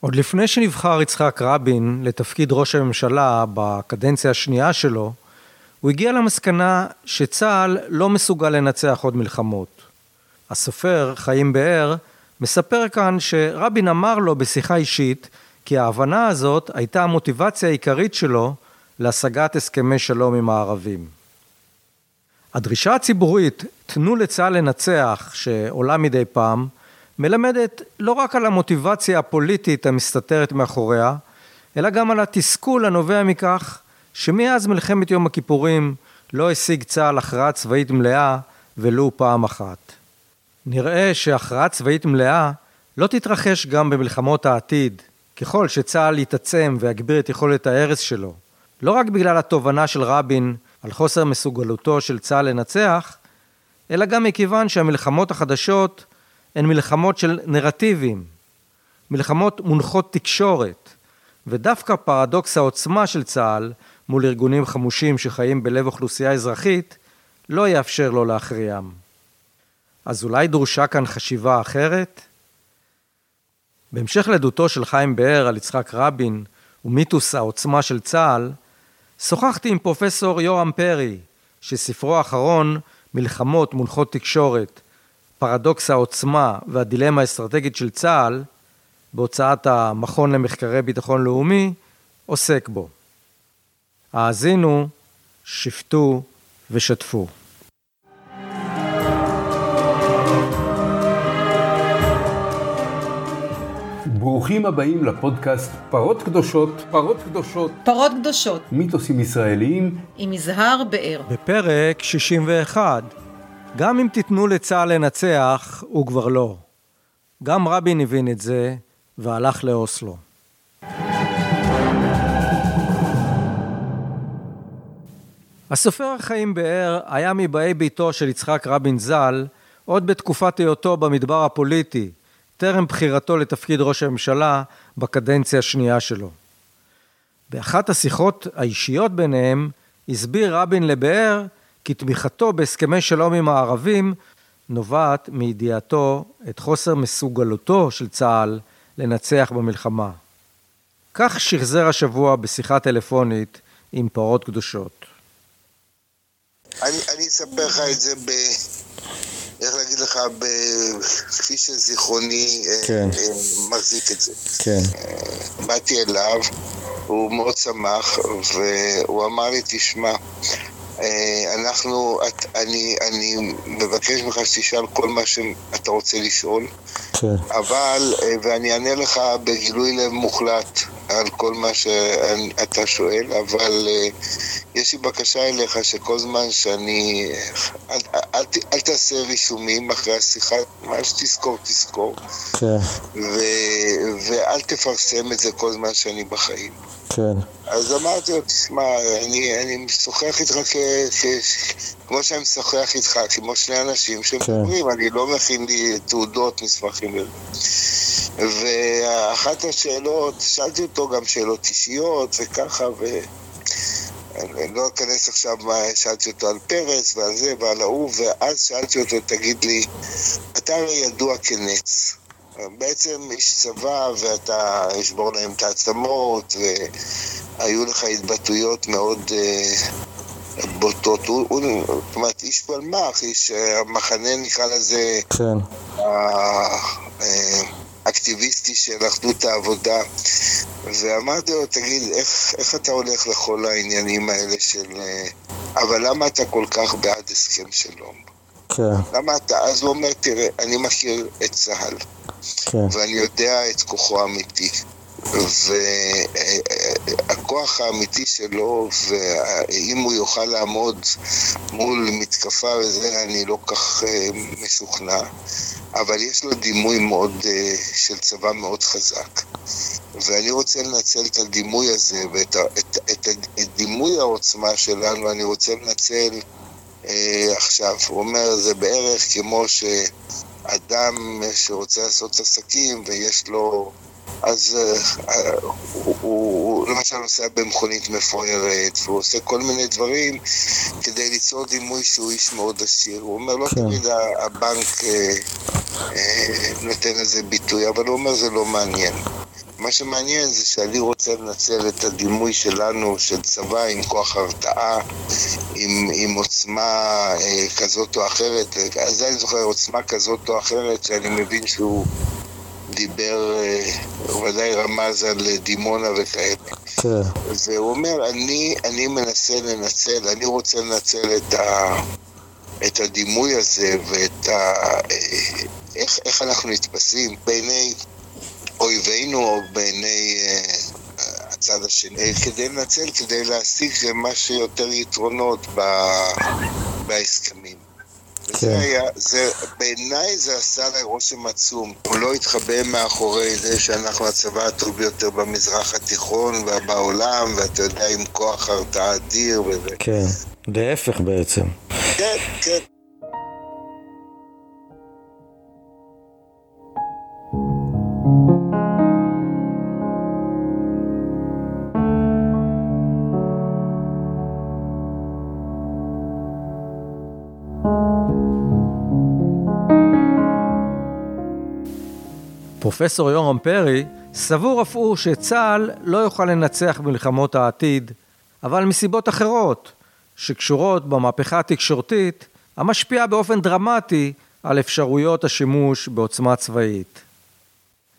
עוד לפני שנבחר יצחק רבין לתפקיד ראש הממשלה בקדנציה השנייה שלו, הוא הגיע למסקנה שצה"ל לא מסוגל לנצח עוד מלחמות. הסופר חיים באר מספר כאן שרבין אמר לו בשיחה אישית כי ההבנה הזאת הייתה המוטיבציה העיקרית שלו להשגת הסכמי שלום עם הערבים. הדרישה הציבורית, תנו לצה"ל לנצח, שעולה מדי פעם, מלמדת לא רק על המוטיבציה הפוליטית המסתתרת מאחוריה, אלא גם על התסכול הנובע מכך שמאז מלחמת יום הכיפורים לא השיג צה"ל הכרעה צבאית מלאה ולו פעם אחת. נראה שהכרעה צבאית מלאה לא תתרחש גם במלחמות העתיד, ככל שצה"ל יתעצם ויגביר את יכולת ההרס שלו, לא רק בגלל התובנה של רבין על חוסר מסוגלותו של צה"ל לנצח, אלא גם מכיוון שהמלחמות החדשות הן מלחמות של נרטיבים, מלחמות מונחות תקשורת, ודווקא פרדוקס העוצמה של צה"ל מול ארגונים חמושים שחיים בלב אוכלוסייה אזרחית, לא יאפשר לו להכריעם. אז אולי דרושה כאן חשיבה אחרת? בהמשך לעדותו של חיים באר על יצחק רבין ומיתוס העוצמה של צה"ל, שוחחתי עם פרופסור יורם פרי, שספרו האחרון, מלחמות מונחות תקשורת, פרדוקס העוצמה והדילמה האסטרטגית של צה"ל, בהוצאת המכון למחקרי ביטחון לאומי, עוסק בו. האזינו, שפטו ושתפו. ברוכים הבאים לפודקאסט פרות קדושות, פרות קדושות, פרות קדושות, מיתוסים ישראליים, עם יזהר באר. בפרק 61, גם אם תיתנו לצה"ל לנצח, הוא כבר לא. גם רבין הבין את זה, והלך לאוסלו. הסופר חיים באר היה מבאי ביתו של יצחק רבין ז"ל עוד בתקופת היותו במדבר הפוליטי, טרם בחירתו לתפקיד ראש הממשלה בקדנציה השנייה שלו. באחת השיחות האישיות ביניהם הסביר רבין לבאר כי תמיכתו בהסכמי שלום עם הערבים נובעת מידיעתו את חוסר מסוגלותו של צה"ל לנצח במלחמה. כך שחזר השבוע בשיחה טלפונית עם פרות קדושות. אני, אני אספר לך את זה ב... איך להגיד לך, ב... כפי שזיכרוני אה, כן. אה, מחזיק את זה. כן. אה, באתי אליו, הוא מאוד שמח, והוא אמר לי, תשמע, אה, אנחנו, את, אני, אני מבקש ממך שתשאל כל מה שאתה רוצה לשאול, כן. אבל, אה, ואני אענה לך בגילוי לב מוחלט על כל מה שאתה שואל, אבל אה, יש לי בקשה אליך שכל זמן שאני... אל, אל, אל, אל תעשה רישומים אחרי השיחה, מה שתזכור, תזכור. כן. ו, ואל תפרסם את זה כל זמן שאני בחיים. כן. אז אמרתי לו, תשמע, אני, אני משוחח איתך כ, כמו שאני משוחח איתך, כמו שני אנשים שמדברים, כן. אני לא מכין לי תעודות, מסמכים. ואחת השאלות, שאלתי אותו גם שאלות אישיות וככה, ו... אני לא אכנס עכשיו מה שאלתי אותו על פרס ועל זה ועל ההוא, ואז שאלתי אותו, תגיד לי, אתה הרי ידוע כנץ. בעצם איש צבא ואתה ישבור להם את העצמות והיו לך התבטאויות מאוד uh, בוטות. הוא, הוא, אומרת, איש פלמ"ח, איש המחנה נקרא לזה... כן. האקטיביסטי של אחדות העבודה ואמרתי לו, תגיד, איך, איך אתה הולך לכל העניינים האלה של... אה, אבל למה אתה כל כך בעד הסכם שלום? כן. למה אתה... אז הוא אומר, תראה, אני מכיר את צה"ל. כן. ואני יודע את כוחו האמיתי. והכוח האמיתי שלו, ואם הוא יוכל לעמוד מול מתקפה וזה, אני לא כך אה, משוכנע. אבל יש לו דימוי מאוד, אה, של צבא מאוד חזק. ואני רוצה לנצל את הדימוי הזה ואת את, את, את דימוי העוצמה שלנו, אני רוצה לנצל אה, עכשיו. הוא אומר, זה בערך כמו ש... אדם שרוצה לעשות עסקים ויש לו... אז uh, הוא, הוא למשל נוסע במכונית מפוארת והוא עושה כל מיני דברים כדי ליצור דימוי שהוא איש מאוד עשיר. הוא אומר, לא כן. תמיד הבנק uh, uh, נותן לזה ביטוי, אבל הוא אומר, זה לא מעניין. מה שמעניין זה שאני רוצה לנצל את הדימוי שלנו, של צבא עם כוח הרתעה, עם, עם עוצמה אה, כזאת או אחרת, אז אני זוכר עוצמה כזאת או אחרת, שאני מבין שהוא דיבר, אה, ודאי רמז על דימונה וכאלה. כן. והוא אומר, אני, אני מנסה לנצל, אני רוצה לנצל את, ה, את הדימוי הזה ואת ה... אה, איך, איך אנחנו נתפסים בעיני אויבינו או בעיני אה, הצד השני, כדי לנצל, כדי להשיג מה שיותר יתרונות ב, בהסכמים. כן. וזה היה, זה, בעיניי זה עשה לי רושם עצום. הוא לא התחבא מאחורי זה שאנחנו הצבא הטוב ביותר במזרח התיכון ובעולם, ואתה יודע, עם כוח הרתעה אדיר וזה. כן, להפך בעצם. כן, כן. פרופסור יורם פרי סבור אף הוא שצה"ל לא יוכל לנצח במלחמות העתיד, אבל מסיבות אחרות, שקשורות במהפכה התקשורתית, המשפיעה באופן דרמטי על אפשרויות השימוש בעוצמה צבאית.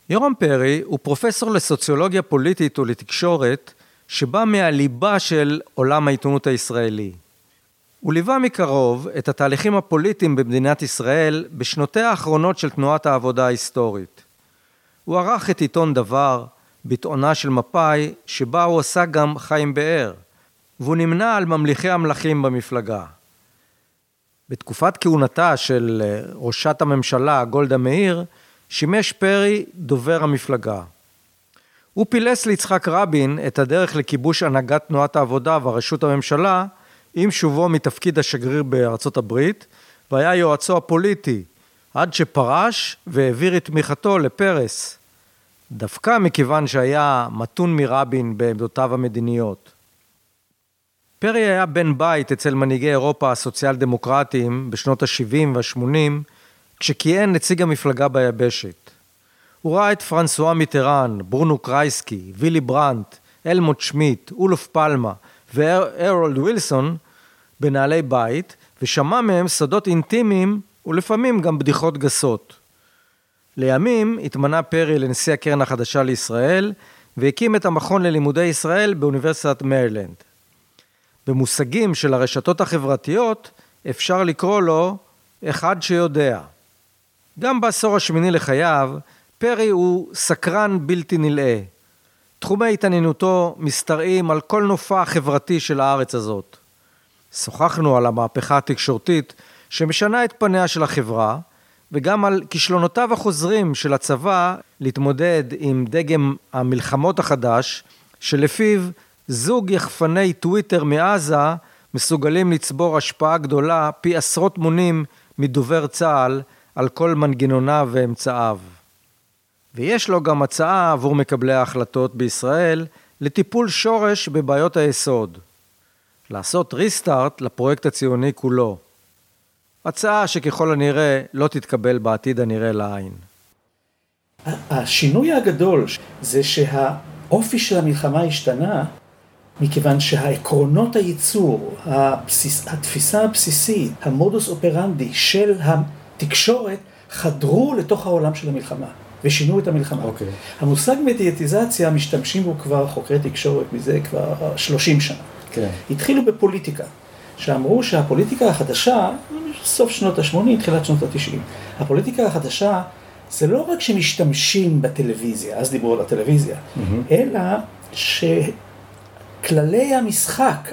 יורם פרי הוא פרופסור לסוציולוגיה פוליטית ולתקשורת, שבא מהליבה של עולם העיתונות הישראלי. הוא ליווה מקרוב את התהליכים הפוליטיים במדינת ישראל בשנותיה האחרונות של תנועת העבודה ההיסטורית. הוא ערך את עיתון דבר, ביטאונה של מפא"י, שבה הוא עשה גם חיים באר, והוא נמנה על ממליכי המלכים במפלגה. בתקופת כהונתה של אה, ראשת הממשלה גולדה מאיר, שימש פרי דובר המפלגה. הוא פילס ליצחק רבין את הדרך לכיבוש הנהגת תנועת העבודה והרשות הממשלה עם שובו מתפקיד השגריר בארצות הברית, והיה יועצו הפוליטי, עד שפרש והעביר את תמיכתו לפרס, דווקא מכיוון שהיה מתון מרבין בעמדותיו המדיניות. פרי היה בן בית אצל מנהיגי אירופה הסוציאל דמוקרטיים בשנות ה-70 וה-80, כשכיהן נציג המפלגה ביבשת. הוא ראה את פרנסואה מיטרן, ברונו קרייסקי, וילי ברנט, אלמוט שמיט, אולוף פלמה והרולד ווילסון בנעלי בית, ושמע מהם סודות אינטימיים ולפעמים גם בדיחות גסות. לימים התמנה פרי לנשיא הקרן החדשה לישראל והקים את המכון ללימודי ישראל באוניברסיטת מרילנד. במושגים של הרשתות החברתיות אפשר לקרוא לו אחד שיודע. גם בעשור השמיני לחייו, פרי הוא סקרן בלתי נלאה. תחומי התעניינותו משתרעים על כל נופה החברתי של הארץ הזאת. שוחחנו על המהפכה התקשורתית שמשנה את פניה של החברה, וגם על כישלונותיו החוזרים של הצבא להתמודד עם דגם המלחמות החדש, שלפיו זוג יחפני טוויטר מעזה מסוגלים לצבור השפעה גדולה פי עשרות מונים מדובר צה"ל על כל מנגנוניו ואמצעיו. ויש לו גם הצעה עבור מקבלי ההחלטות בישראל לטיפול שורש בבעיות היסוד. לעשות ריסטארט לפרויקט הציוני כולו. הצעה שככל הנראה לא תתקבל בעתיד הנראה לעין. השינוי הגדול זה שהאופי של המלחמה השתנה מכיוון שהעקרונות הייצור, הבסיס, התפיסה הבסיסית, המודוס אופרנדי של התקשורת חדרו לתוך העולם של המלחמה ושינו את המלחמה. Okay. אוקיי. המושג מדיאטיזציה משתמשים בו כבר חוקרי תקשורת מזה כבר 30 שנה. כן. התחילו בפוליטיקה, שאמרו שהפוליטיקה החדשה, סוף שנות ה-80, תחילת שנות ה-90, הפוליטיקה החדשה זה לא רק שמשתמשים בטלוויזיה, אז דיברו על הטלוויזיה, mm-hmm. אלא שכללי המשחק,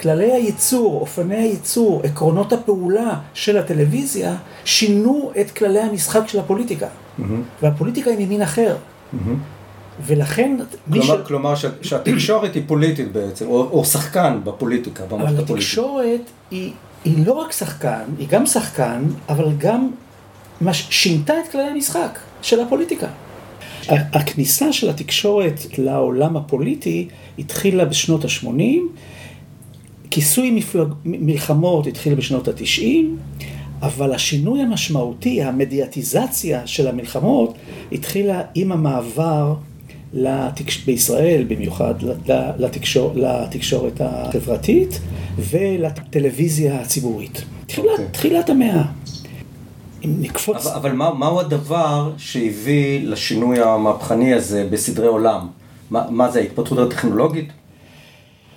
כללי הייצור, אופני הייצור, עקרונות הפעולה של הטלוויזיה, שינו את כללי המשחק של הפוליטיקה. Mm-hmm. והפוליטיקה היא ממין אחר. Mm-hmm. ולכן... כלומר, ש... כלומר ש... שהתקשורת היא פוליטית בעצם, או, או שחקן בפוליטיקה, במערכת הפוליטית. אבל התקשורת היא, היא לא רק שחקן, היא גם שחקן, אבל גם מש... שינתה את כללי המשחק של הפוליטיקה. הכניסה של התקשורת לעולם הפוליטי התחילה בשנות ה-80, כיסוי מפלג... מלחמות התחיל בשנות ה-90, אבל השינוי המשמעותי, המדיאטיזציה של המלחמות, התחילה עם המעבר לתקש... בישראל במיוחד לתקשור... לתקשורת החברתית ולטלוויזיה הציבורית. תחילת, okay. אוקיי. תחילת המאה. אם נקפוץ... אבל, אבל מה, מהו הדבר שהביא לשינוי המהפכני הזה בסדרי עולם? מה, מה זה, ההתפתחות הטכנולוגית?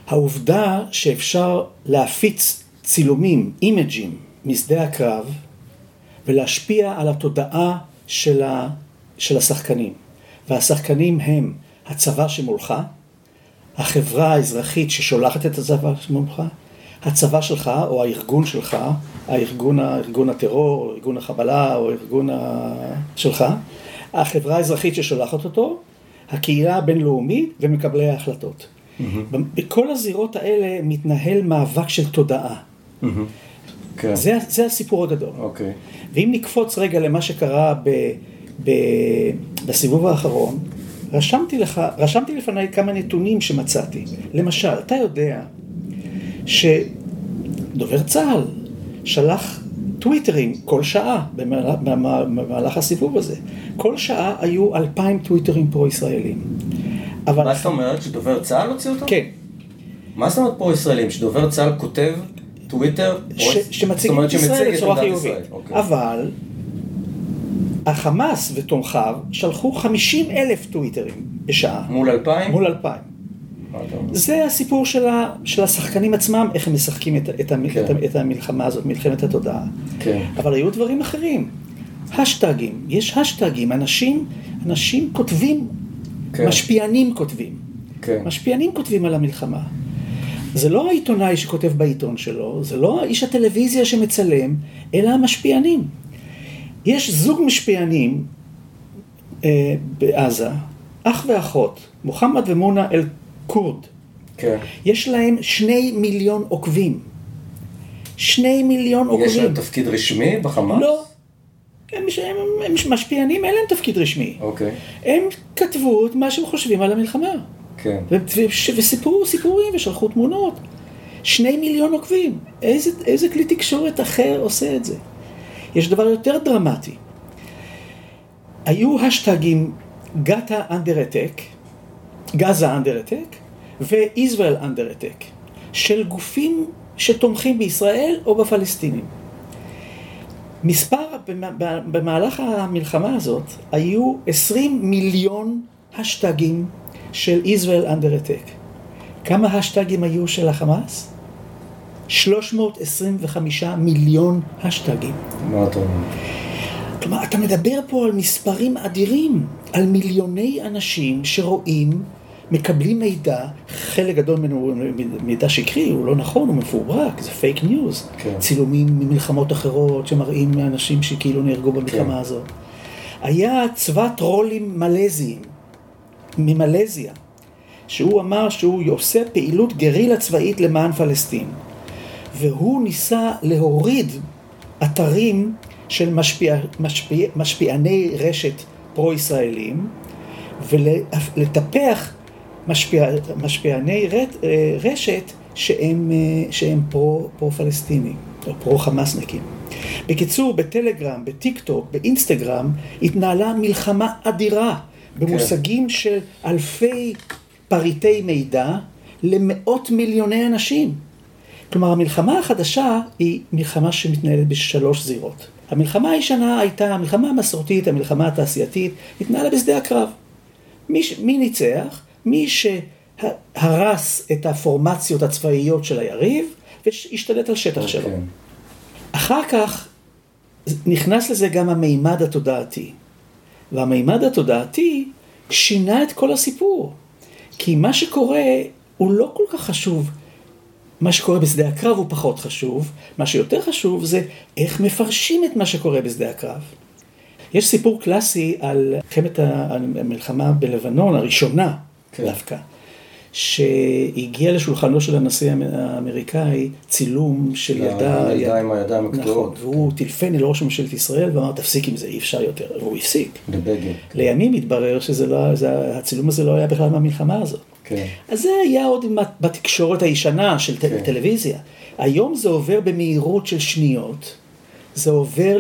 העובדה שאפשר להפיץ צילומים, אימג'ים, משדה הקרב, ולהשפיע על התודעה של, ה, של השחקנים. והשחקנים הם הצבא שמולך, החברה האזרחית ששולחת את הצבא שמולך, הצבא שלך או הארגון שלך, הארגון, ארגון הטרור, או ארגון החבלה או ארגון ה... שלך, החברה האזרחית ששולחת אותו, הקהילה הבינלאומית ומקבלי ההחלטות. Mm-hmm. בכל הזירות האלה מתנהל מאבק של תודעה. Mm-hmm. כן. זה, זה הסיפור הגדול. אוקיי. Okay. ואם נקפוץ רגע למה שקרה ב, בסיבוב האחרון, רשמתי לך, רשמתי לפניי כמה נתונים שמצאתי. למשל, אתה יודע שדובר צה"ל שלח טוויטרים כל שעה במהלך, במהלך הסיבוב הזה. כל שעה היו אלפיים טוויטרים פרו-ישראלים. אבל... מה זאת אומרת? שדובר צה"ל הוציא אותו? כן. מה זאת אומרת פרו-ישראלים? שדובר צה"ל כותב טוויטר? ש... שמציג את ישראל בצורה חיובית. אוקיי. אבל החמאס ותומכיו שלחו 50 אלף טוויטרים בשעה. מול אלפיים? מול אלפיים. זה הסיפור של, ה, של השחקנים עצמם, איך הם משחקים את, את, כן. את, את המלחמה הזאת, מלחמת התודעה. כן. אבל היו דברים אחרים. השטגים, יש השטגים, אנשים, אנשים כותבים, כן. משפיענים כותבים. כן. משפיענים כותבים על המלחמה. זה לא העיתונאי שכותב בעיתון שלו, זה לא איש הטלוויזיה שמצלם, אלא המשפיענים. יש זוג משפיענים אה, בעזה, אח ואחות, מוחמד ומונה אל כורד. כן. יש להם שני מיליון עוקבים. שני מיליון עוקבים. יש להם תפקיד רשמי בחמאס? לא. הם, הם, הם משפיענים, אין להם תפקיד רשמי. אוקיי. הם כתבו את מה שהם חושבים על המלחמה. כן. ו- ו- וסיפרו סיפורים ושלחו תמונות. שני מיליון עוקבים. איזה, איזה כלי תקשורת אחר עושה את זה? יש דבר יותר דרמטי. היו השטגים גאטה אנדר אטק, גאזה אנדר אטק, וישראל אנדר אטק, של גופים שתומכים בישראל או בפלסטינים. מספר, במהלך המלחמה הזאת, היו 20 מיליון השטגים של ישראל אנדר אטק. כמה השטגים היו של החמאס? 325 מיליון האשטגים. מה אתה אומר? כלומר, אתה מדבר פה על מספרים אדירים, על מיליוני אנשים שרואים, מקבלים מידע, חלק גדול ממנו מידע שקרי, הוא לא נכון, הוא מפוברק, זה פייק ניוז. כן. צילומים ממלחמות אחרות שמראים אנשים שכאילו נהרגו במלחמה כן. הזאת. היה צבא טרולים מלזיים, ממלזיה, שהוא אמר שהוא עושה פעילות גרילה צבאית למען פלסטין. והוא ניסה להוריד אתרים של משפיע, משפיע, משפיעני רשת פרו-ישראלים ולטפח משפיע, משפיעני רשת שהם, שהם פרו, פרו-פלסטינים או פרו-חמאסניקים. בקיצור, בטלגרם, בטיק טוק, באינסטגרם, התנהלה מלחמה אדירה במושגים כן. של אלפי פריטי מידע למאות מיליוני אנשים. כלומר, המלחמה החדשה היא מלחמה שמתנהלת בשלוש זירות. המלחמה הישנה הייתה, המלחמה המסורתית, המלחמה התעשייתית, התנהלה בשדה הקרב. מי, מי ניצח? מי שהרס את הפורמציות הצבאיות של היריב והשתלט על שטח okay. שלו. אוקיי. אחר כך נכנס לזה גם המימד התודעתי. והמימד התודעתי שינה את כל הסיפור. כי מה שקורה הוא לא כל כך חשוב. מה שקורה בשדה הקרב הוא פחות חשוב, מה שיותר חשוב זה איך מפרשים את מה שקורה בשדה הקרב. יש סיפור קלאסי על מלחמת המלחמה בלבנון, הראשונה כן. דווקא, שהגיע לשולחנו של הנשיא האמריקאי צילום של ילדה... ילדה עם הידיים הקטועות. נכון, והוא טילפן אל ראש ממשלת ישראל ואמר תפסיק עם זה, אי אפשר יותר, והוא הפסיק. לבגין. לימים התברר שהצילום הזה לא היה בכלל מהמלחמה הזאת. כן. אז זה היה עוד בתקשורת הישנה של כן. טלוויזיה. היום זה עובר במהירות של שניות, זה עובר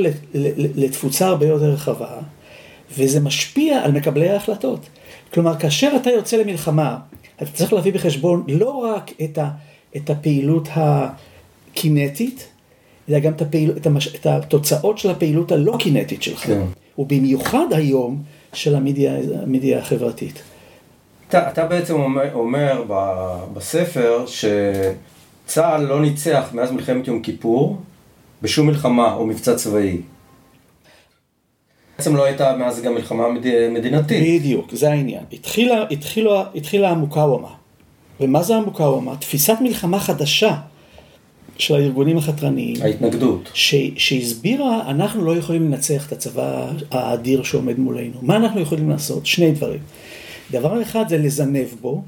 לתפוצה הרבה יותר רחבה, וזה משפיע על מקבלי ההחלטות. כלומר, כאשר אתה יוצא למלחמה, אתה צריך להביא בחשבון לא רק את, ה, את הפעילות הקינטית, אלא גם את, הפעיל, את, המש, את התוצאות של הפעילות הלא קינטית שלך. כן. ובמיוחד היום של המדיה, המדיה החברתית. אתה, אתה בעצם אומר, אומר ב- בספר שצה"ל לא ניצח מאז מלחמת יום כיפור בשום מלחמה או מבצע צבאי. בעצם לא הייתה מאז גם מלחמה מד... מדינתית. בדיוק, זה העניין. התחילה, התחילה, התחילה המוקאוומה. ומה זה המוקאוומה? תפיסת מלחמה חדשה של הארגונים החתרניים, ההתנגדות. ש, שהסבירה, אנחנו לא יכולים לנצח את הצבא האדיר שעומד מולנו. מה אנחנו יכולים לעשות? שני דברים. דבר אחד זה לזנב בו,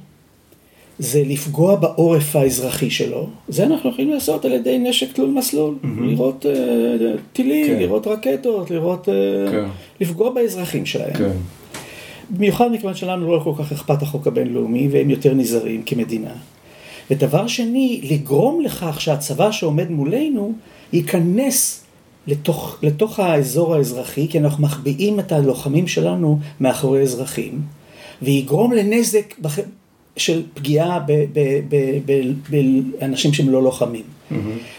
זה לפגוע בעורף האזרחי שלו. זה אנחנו יכולים לעשות על ידי נשק תלול מסלול. לירות uh, טילים, כן. לירות רקטות, לירות... Uh, כן. לפגוע באזרחים שלהם. כן. במיוחד מכיוון שלנו לא כל כך אכפת החוק הבינלאומי והם יותר נזהרים כמדינה. ודבר שני, לגרום לכך שהצבא שעומד מולנו ייכנס לתוך, לתוך האזור האזרחי, כי אנחנו מחביאים את הלוחמים שלנו מאחורי אזרחים, ויגרום לנזק בח... של פגיעה באנשים שהם לא לוחמים.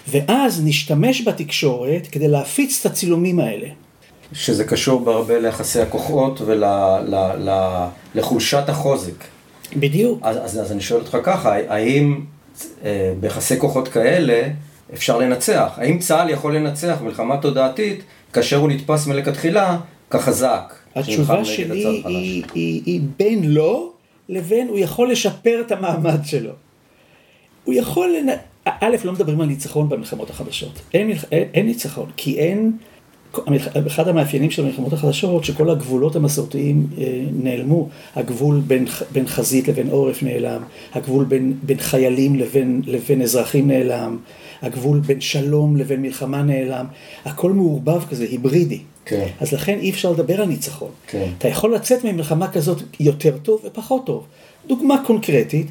ואז נשתמש בתקשורת כדי להפיץ את הצילומים האלה. שזה קשור בהרבה ליחסי הכוחות ולחולשת החוזק. בדיוק. אז, אז, אז אני שואל אותך ככה, האם אה, ביחסי כוחות כאלה אפשר לנצח? האם צה"ל יכול לנצח מלחמה תודעתית כאשר הוא נתפס מלכתחילה כחזק? התשובה שלי החלש? היא, היא, היא בין לא לבין הוא יכול לשפר את המעמד שלו. הוא יכול, לנ... א', לא מדברים על ניצחון במלחמות החדשות. אין. אין, אין ניצחון, כי אין. אחד המאפיינים של המלחמות החדשות, שכל הגבולות המסורתיים אה, נעלמו. הגבול בין, בין חזית לבין עורף נעלם, הגבול בין, בין חיילים לבין, לבין אזרחים נעלם, הגבול בין שלום לבין מלחמה נעלם. הכל מעורבב כזה, היברידי. כן. אז לכן אי אפשר לדבר על ניצחון. כן. אתה יכול לצאת ממלחמה כזאת יותר טוב ופחות טוב. דוגמה קונקרטית,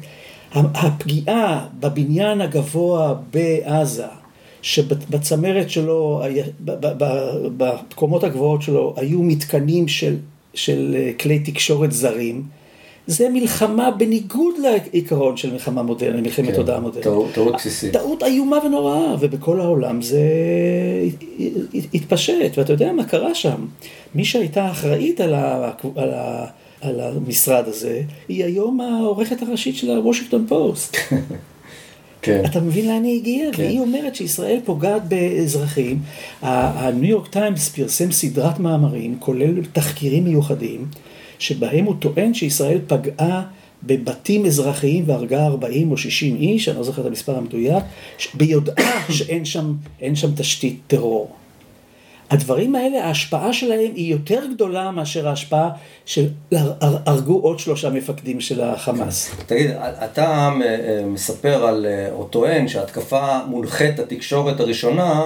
הפגיעה בבניין הגבוה בעזה, שבצמרת שלו, בקומות הגבוהות שלו היו מתקנים של, של אה, כלי תקשורת זרים, זה מלחמה בניגוד לעיקרון של מלחמה מודרנית, מלחמת כן, תודעה מודרנית. טעות- טעות בסיסית. טעות איומה ונוראה, ובכל העולם זה התפשט, ואתה יודע מה קרה שם. מי שהייתה אחראית על, ה... על, ה... על המשרד הזה, היא היום העורכת הראשית של הוושינגטון פוסט. כן. אתה מבין לאן היא הגיעה? כן. והיא אומרת שישראל פוגעת באזרחים. הניו יורק טיימס פרסם סדרת מאמרים, כולל תחקירים מיוחדים, שבהם הוא טוען שישראל פגעה בבתים אזרחיים והרגה 40 או 60 איש, אני לא זוכר את המספר המדויק, ביודעה שאין שם, שם תשתית טרור. הדברים האלה, ההשפעה שלהם היא יותר גדולה מאשר ההשפעה של הר- הר- הרגו עוד שלושה מפקדים של החמאס. תגיד, אתה אה, מספר על, אה, או טוען שההתקפה מונחית התקשורת הראשונה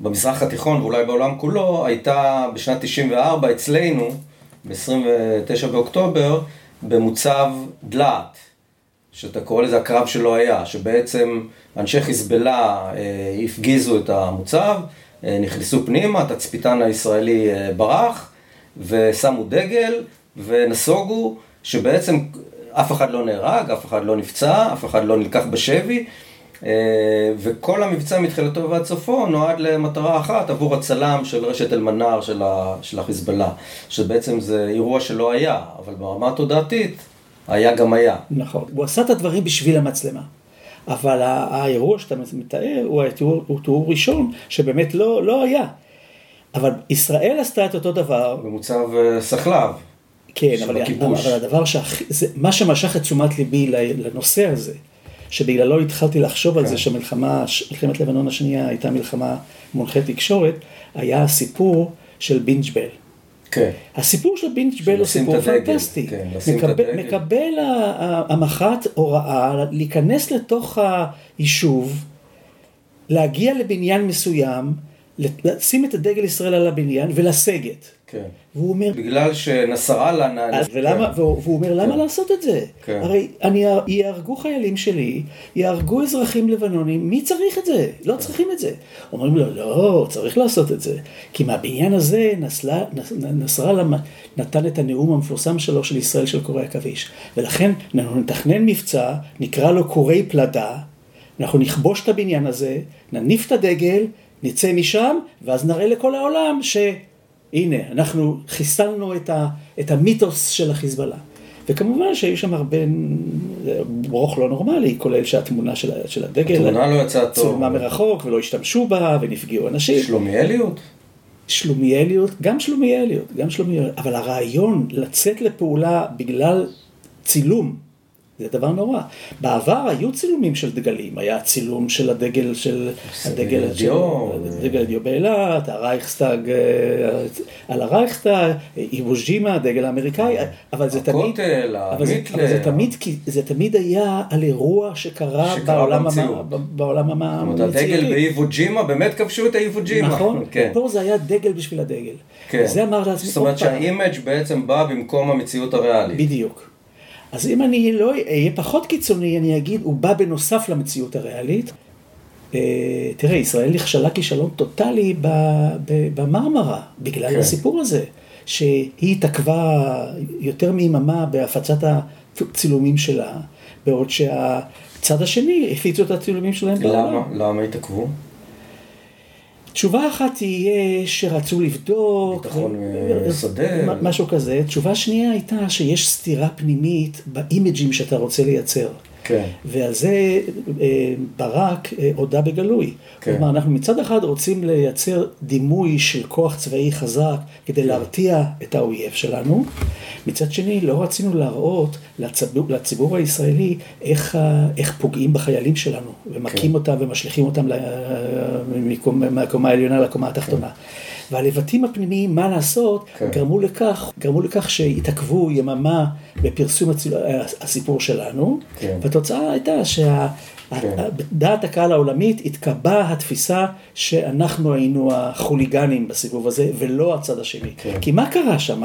במזרח התיכון ואולי בעולם כולו הייתה בשנת 94 אצלנו, ב-29 באוקטובר, במוצב דלעת, שאתה קורא לזה הקרב שלא היה, שבעצם אנשי חיזבאללה אה, הפגיזו את המוצב, אה, נכנסו פנימה, התצפיתן הישראלי אה, ברח, ושמו דגל, ונסוגו, שבעצם אף אחד לא נהרג, אף אחד לא נפצע, אף אחד לא נלקח בשבי, וכל המבצע מתחילתו ועד סופו נועד למטרה אחת עבור הצלם של רשת אל-מנאר של, ה- של החיזבאללה, שבעצם זה אירוע שלא היה, אבל ברמה התודעתית היה גם היה. נכון. הוא עשה את הדברים בשביל המצלמה. אבל האירוע שאתה מתאר הוא התיאור, הוא תיאור ראשון שבאמת לא, לא היה. אבל ישראל עשתה את אותו דבר, במוצב אה, סחלב. כן, אבל. אבל הדבר שהכי, מה שמשך את תשומת ליבי לנושא הזה, שבגללו התחלתי לחשוב על כן. זה שמלחמה, ש- מלחמת לבנון השנייה הייתה מלחמה מונחית תקשורת, היה הסיפור של בינג'בל. כן. הסיפור של בינג'בל הוא סיפור פנטסטי. כן, מקבל. מקבל המח"ט הוראה להיכנס לתוך היישוב, להגיע לבניין מסוים, לשים את הדגל ישראל על הבניין ולסגת. כן. והוא אומר, בגלל שנסראללה... אז ולמה, והוא, והוא אומר, למה לעשות את זה? כן. הרי אני, יהרגו חיילים שלי, יהרגו אזרחים לבנונים, מי צריך את זה? לא צריכים את זה. אומרים לו, לא, צריך לעשות את זה. כי מהבניין הזה נסלה, נס, נסראללה נתן את הנאום המפורסם שלו של ישראל של קורי עכביש. ולכן אנחנו נתכנן מבצע, נקרא לו קורי פלדה, אנחנו נכבוש את הבניין הזה, נניף את הדגל, נצא משם, ואז נראה לכל העולם ש... הנה, אנחנו חיסלנו את, ה, את המיתוס של החיזבאללה. וכמובן שהיו שם הרבה ברוך לא נורמלי, כולל שהתמונה של, של הדגל, התמונה לא יצאה טוב. צולמה מרחוק ולא השתמשו בה ונפגעו אנשים. שלומיאליות? שלומיאליות, גם שלומיאליות, גם שלומיאליות, אבל הרעיון לצאת לפעולה בגלל צילום, זה דבר נורא. בעבר היו צילומים של דגלים, היה צילום של הדגל של... הדגל של... דיו. דגל דיו באילת, הרייכסטאג אה, על הרייכסטאג, איבוז'ימה, הדגל האמריקאי, אבל זה תמיד... הכותל, המיטלר. אבל זה תמיד, היה על אירוע שקרה, בעולם, הדגל המציאותי. באיבו ג'ימה, באמת כבשו את האיבו ג'ימה. נכון, כן. פה זה היה דגל בשביל הדגל. כן. זה אמר לעצמי, זאת אומרת. שהאימג' בעצם בא במקום המציאות הריאלית. בדיוק. אז אם אני לא אהיה פחות קיצוני, אני אגיד, הוא בא בנוסף למציאות הריאלית. אה, תראה, ישראל נכשלה כישלון טוטאלי במרמרה, בגלל כן. הסיפור הזה, שהיא התעכבה יותר מיממה בהפצת הצילומים שלה, בעוד שהצד השני הפיצו את הצילומים שלהם בעולם. למה? למה התעכבו? תשובה אחת תהיה שרצו לבדוק, ביטחון, אה, שדה. מ- משהו כזה. תשובה שנייה הייתה שיש סתירה פנימית באימג'ים שאתה רוצה לייצר. כן. ועל זה אה, ברק אה, הודה בגלוי. כן. כלומר, אנחנו מצד אחד רוצים לייצר דימוי של כוח צבאי חזק כדי להרתיע את האויב שלנו, מצד שני לא רצינו להראות לציבור, לציבור הישראלי איך, איך פוגעים בחיילים שלנו, ומכים כן. אותם ומשליכים אותם מקום- מהקומה העליונה לקומה התחתונה. והלבטים הפנימיים, מה לעשות, כן. גרמו לכך, גרמו לכך שהתעכבו יממה בפרסום הציל... הסיפור שלנו, כן. והתוצאה הייתה שבדעת הקהל העולמית התקבעה התפיסה שאנחנו היינו החוליגנים בסיבוב הזה, ולא הצד השני. כן. כי מה קרה שם?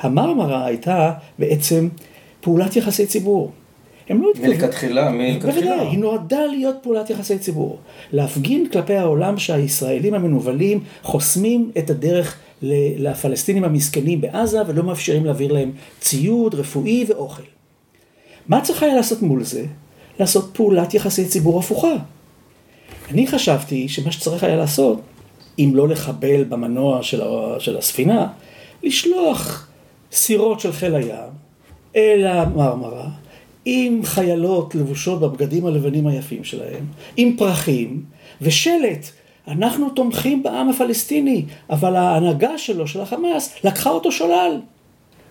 המרמרה הייתה בעצם פעולת יחסי ציבור. הם לא התכוונו... מלכתחילה, מלכתחילה. בוודאי, היא נועדה להיות פעולת יחסי ציבור. להפגין כלפי העולם שהישראלים המנוולים חוסמים את הדרך לפלסטינים המסכנים בעזה ולא מאפשרים להעביר להם ציוד רפואי ואוכל. מה צריך היה לעשות מול זה? לעשות פעולת יחסי ציבור הפוכה. אני חשבתי שמה שצריך היה לעשות, אם לא לחבל במנוע של, ה- של הספינה, לשלוח סירות של חיל הים אל המרמרה, עם חיילות לבושות בבגדים הלבנים היפים שלהם, עם פרחים ושלט. אנחנו תומכים בעם הפלסטיני, אבל ההנהגה שלו, של החמאס, לקחה אותו שולל.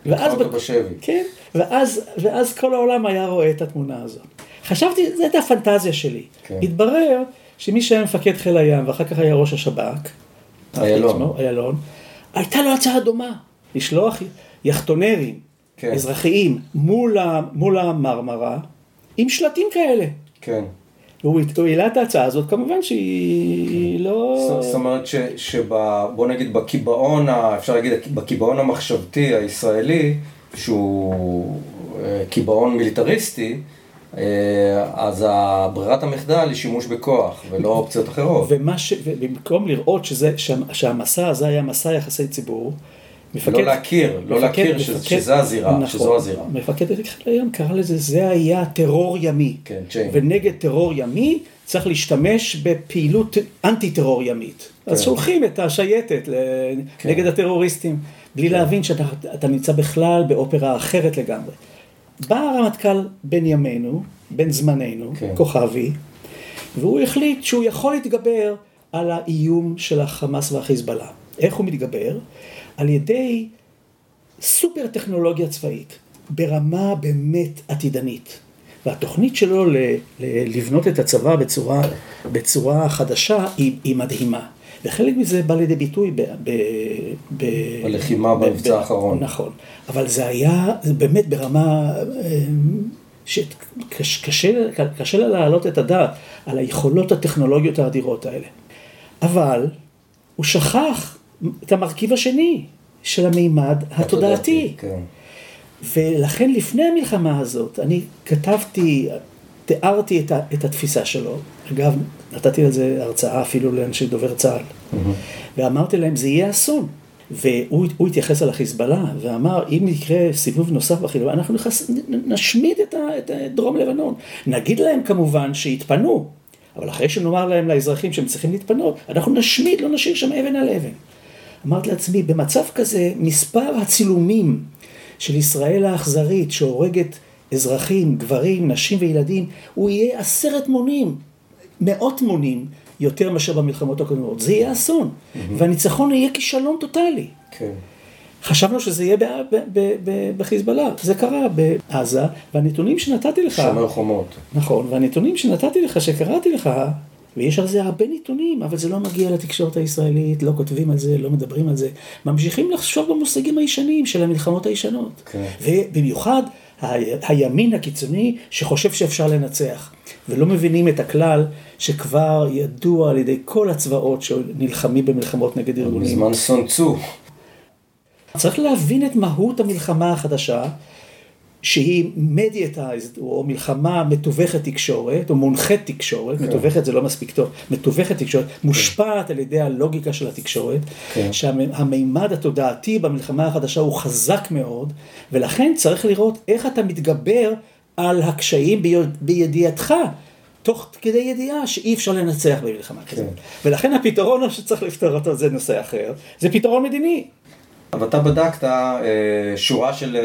ואז אותו בשבי. כן, ואז, ואז כל העולם היה רואה את התמונה הזאת. חשבתי, זו הייתה הפנטזיה שלי. כן. התברר שמי שהיה מפקד חיל הים ואחר כך היה ראש השב"כ, איילון, הייתה לו הצעה דומה, לשלוח יחטונרים כן. אזרחיים מול, מול המרמרה עם שלטים כאלה. כן. הוא העלה את ההצעה הזאת, כמובן שהיא לא... זאת- אומרת ש- שב... בוא נגיד בקיבעון, אפשר להגיד בקיבעון המחשבתי הישראלי, שהוא אה, קיבעון מיליטריסטי, אה, אז ברירת המחדל היא שימוש בכוח ולא אופציות אחרות. ומה ש... ובמקום לראות שזה, שה, שהמסע הזה היה מסע יחסי ציבור, מפקד... לא להכיר, לא להכיר ש- שזה הזירה, נכון, שזו הזירה. מפקד חיל הים קרא לזה, זה היה טרור ימי. כן, צ'יין. ונגד טרור ימי צריך להשתמש בפעילות אנטי טרור ימית. אז כן. שולחים את השייטת כן. נגד הטרוריסטים, בלי להבין שאתה אתה נמצא בכלל באופרה אחרת לגמרי. בא הרמטכ"ל בן ימינו, בן זמננו, כן. כוכבי, והוא החליט שהוא יכול להתגבר על האיום של החמאס והחיזבאללה. איך הוא מתגבר? על ידי סופר טכנולוגיה צבאית, ברמה באמת עתידנית. והתוכנית שלו ל- ל- לבנות את הצבא בצורה, בצורה חדשה היא, היא מדהימה. וחלק מזה בא לידי ביטוי ב... ב, ב בלחימה ב- במבצע האחרון. נכון. אבל זה היה, באמת ברמה אה, שקשה קשה לה להעלות את הדעת על היכולות הטכנולוגיות האדירות האלה. אבל הוא שכח את המרכיב השני, של המימד התודעתי. כן. ולכן לפני המלחמה הזאת, אני כתבתי, תיארתי את, ה, את התפיסה שלו. אגב, נתתי על זה הרצאה אפילו לאנשי דובר צה"ל. ואמרתי להם, זה יהיה אסון. והוא הוא התייחס על החיזבאללה, ואמר, אם יקרה סיבוב נוסף בחיזבאללה, אנחנו נכנס, נשמיד את, ה, את דרום לבנון. נגיד להם כמובן שיתפנו, אבל אחרי שנאמר להם לאזרחים שהם צריכים להתפנות, אנחנו נשמיד, לא נשאיר שם אבן על אבן. אמרתי לעצמי, במצב כזה, מספר הצילומים של ישראל האכזרית שהורגת אזרחים, גברים, נשים וילדים, הוא יהיה עשרת מונים, מאות מונים, יותר מאשר במלחמות הקודמות. זה יהיה אסון, והניצחון יהיה כישלון טוטאלי. כן. חשבנו שזה יהיה בחיזבאללה, זה קרה בעזה, והנתונים שנתתי לך... שומר חומות. נכון, והנתונים שנתתי לך, שקראתי לך, ויש על זה הרבה נתונים, אבל זה לא מגיע לתקשורת הישראלית, לא כותבים על זה, לא מדברים על זה. ממשיכים לחשוב במושגים הישנים של המלחמות הישנות. כן. ובמיוחד ה- הימין הקיצוני שחושב שאפשר לנצח. ולא מבינים את הכלל שכבר ידוע על ידי כל הצבאות שנלחמים במלחמות נגד ארגונים. בזמן סון צו. צריך להבין את מהות המלחמה החדשה, שהיא מדיאטייזד, או מלחמה מתווכת תקשורת, או מונחית תקשורת, מתווכת זה לא מספיק טוב, מתווכת תקשורת, מושפעת על ידי הלוגיקה של התקשורת, כן. שהמימד התודעתי במלחמה החדשה הוא חזק מאוד, ולכן צריך לראות איך אתה מתגבר על הקשיים בי- בידיעתך. תוך כדי ידיעה שאי אפשר לנצח במלחמה כזאת. ולכן הפתרון שצריך לפתור אותו זה נושא אחר, זה פתרון מדיני. אבל אתה בדקת אה, שורה של אה,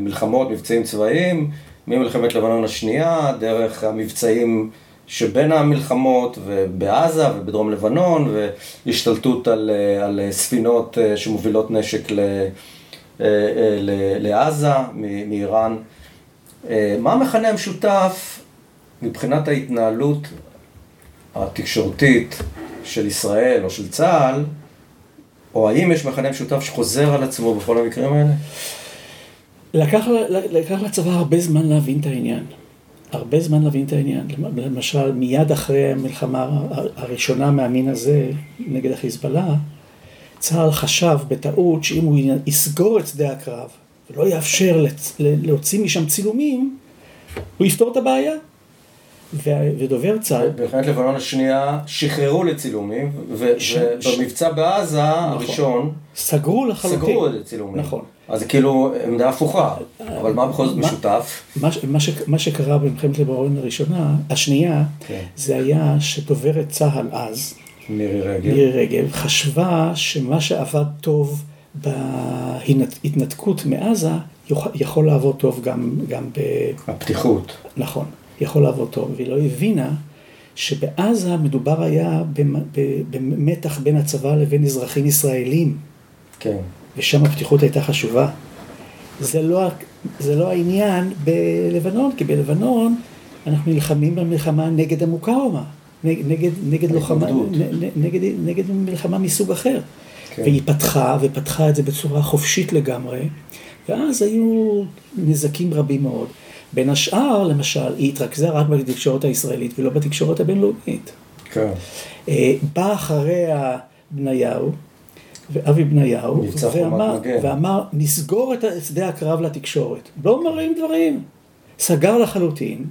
מלחמות, מבצעים צבאיים, ממלחמת לבנון השנייה, דרך המבצעים שבין המלחמות, ובעזה ובדרום לבנון, והשתלטות על, אה, על ספינות אה, שמובילות נשק ל, אה, אה, ל- לעזה מאיראן. אה, מה המכנה המשותף מבחינת ההתנהלות התקשורתית של ישראל או של צה"ל, או האם יש מכנה משותף שחוזר על עצמו בכל המקרים האלה? לקח, לקח לצבא הרבה זמן להבין את העניין. הרבה זמן להבין את העניין. למשל, מיד אחרי המלחמה הר- הראשונה מהמין הזה, נגד החיזבאללה, צה"ל חשב בטעות שאם הוא יסגור את שדה הקרב ולא יאפשר להוציא משם צילומים, הוא יפתור את הבעיה. ודובר צה"ל, במלחמת לבנון השנייה שחררו לצילומים, ובמבצע בעזה הראשון, סגרו לחלוטין. סגרו את הצילומים. נכון. אז זה כאילו עמדה הפוכה, אבל מה בכל זאת משותף? מה, שקרה במלחמת לבנון הראשונה, השנייה, כן. זה היה שדוברת צה"ל אז, מירי רגב. מירי רגב, חשבה שמה שעבד טוב בהתנתקות מעזה, יכול לעבוד טוב גם, גם ב... הפתיחות. נכון, יכול לעבוד טוב, והיא לא הבינה שבעזה מדובר היה במתח בין הצבא לבין אזרחים ישראלים. כן. ושם הפתיחות הייתה חשובה. זה לא, זה לא העניין בלבנון, כי בלבנון אנחנו נלחמים במלחמה נגד המוקאומה, נגד, נגד, נגד לוחמה, נגד, נגד מלחמה מסוג אחר. כן. והיא פתחה, ופתחה את זה בצורה חופשית לגמרי, ואז היו נזקים רבים מאוד. בין השאר, למשל, היא התרכזה רק בתקשורת הישראלית ולא בתקשורת הבינלאומית. כן. אה, בא אחריה בניהו, ואבי בניהו, ואמר. ואמר, נסגור את שדה הקרב לתקשורת. לא מראים דברים. סגר לחלוטין,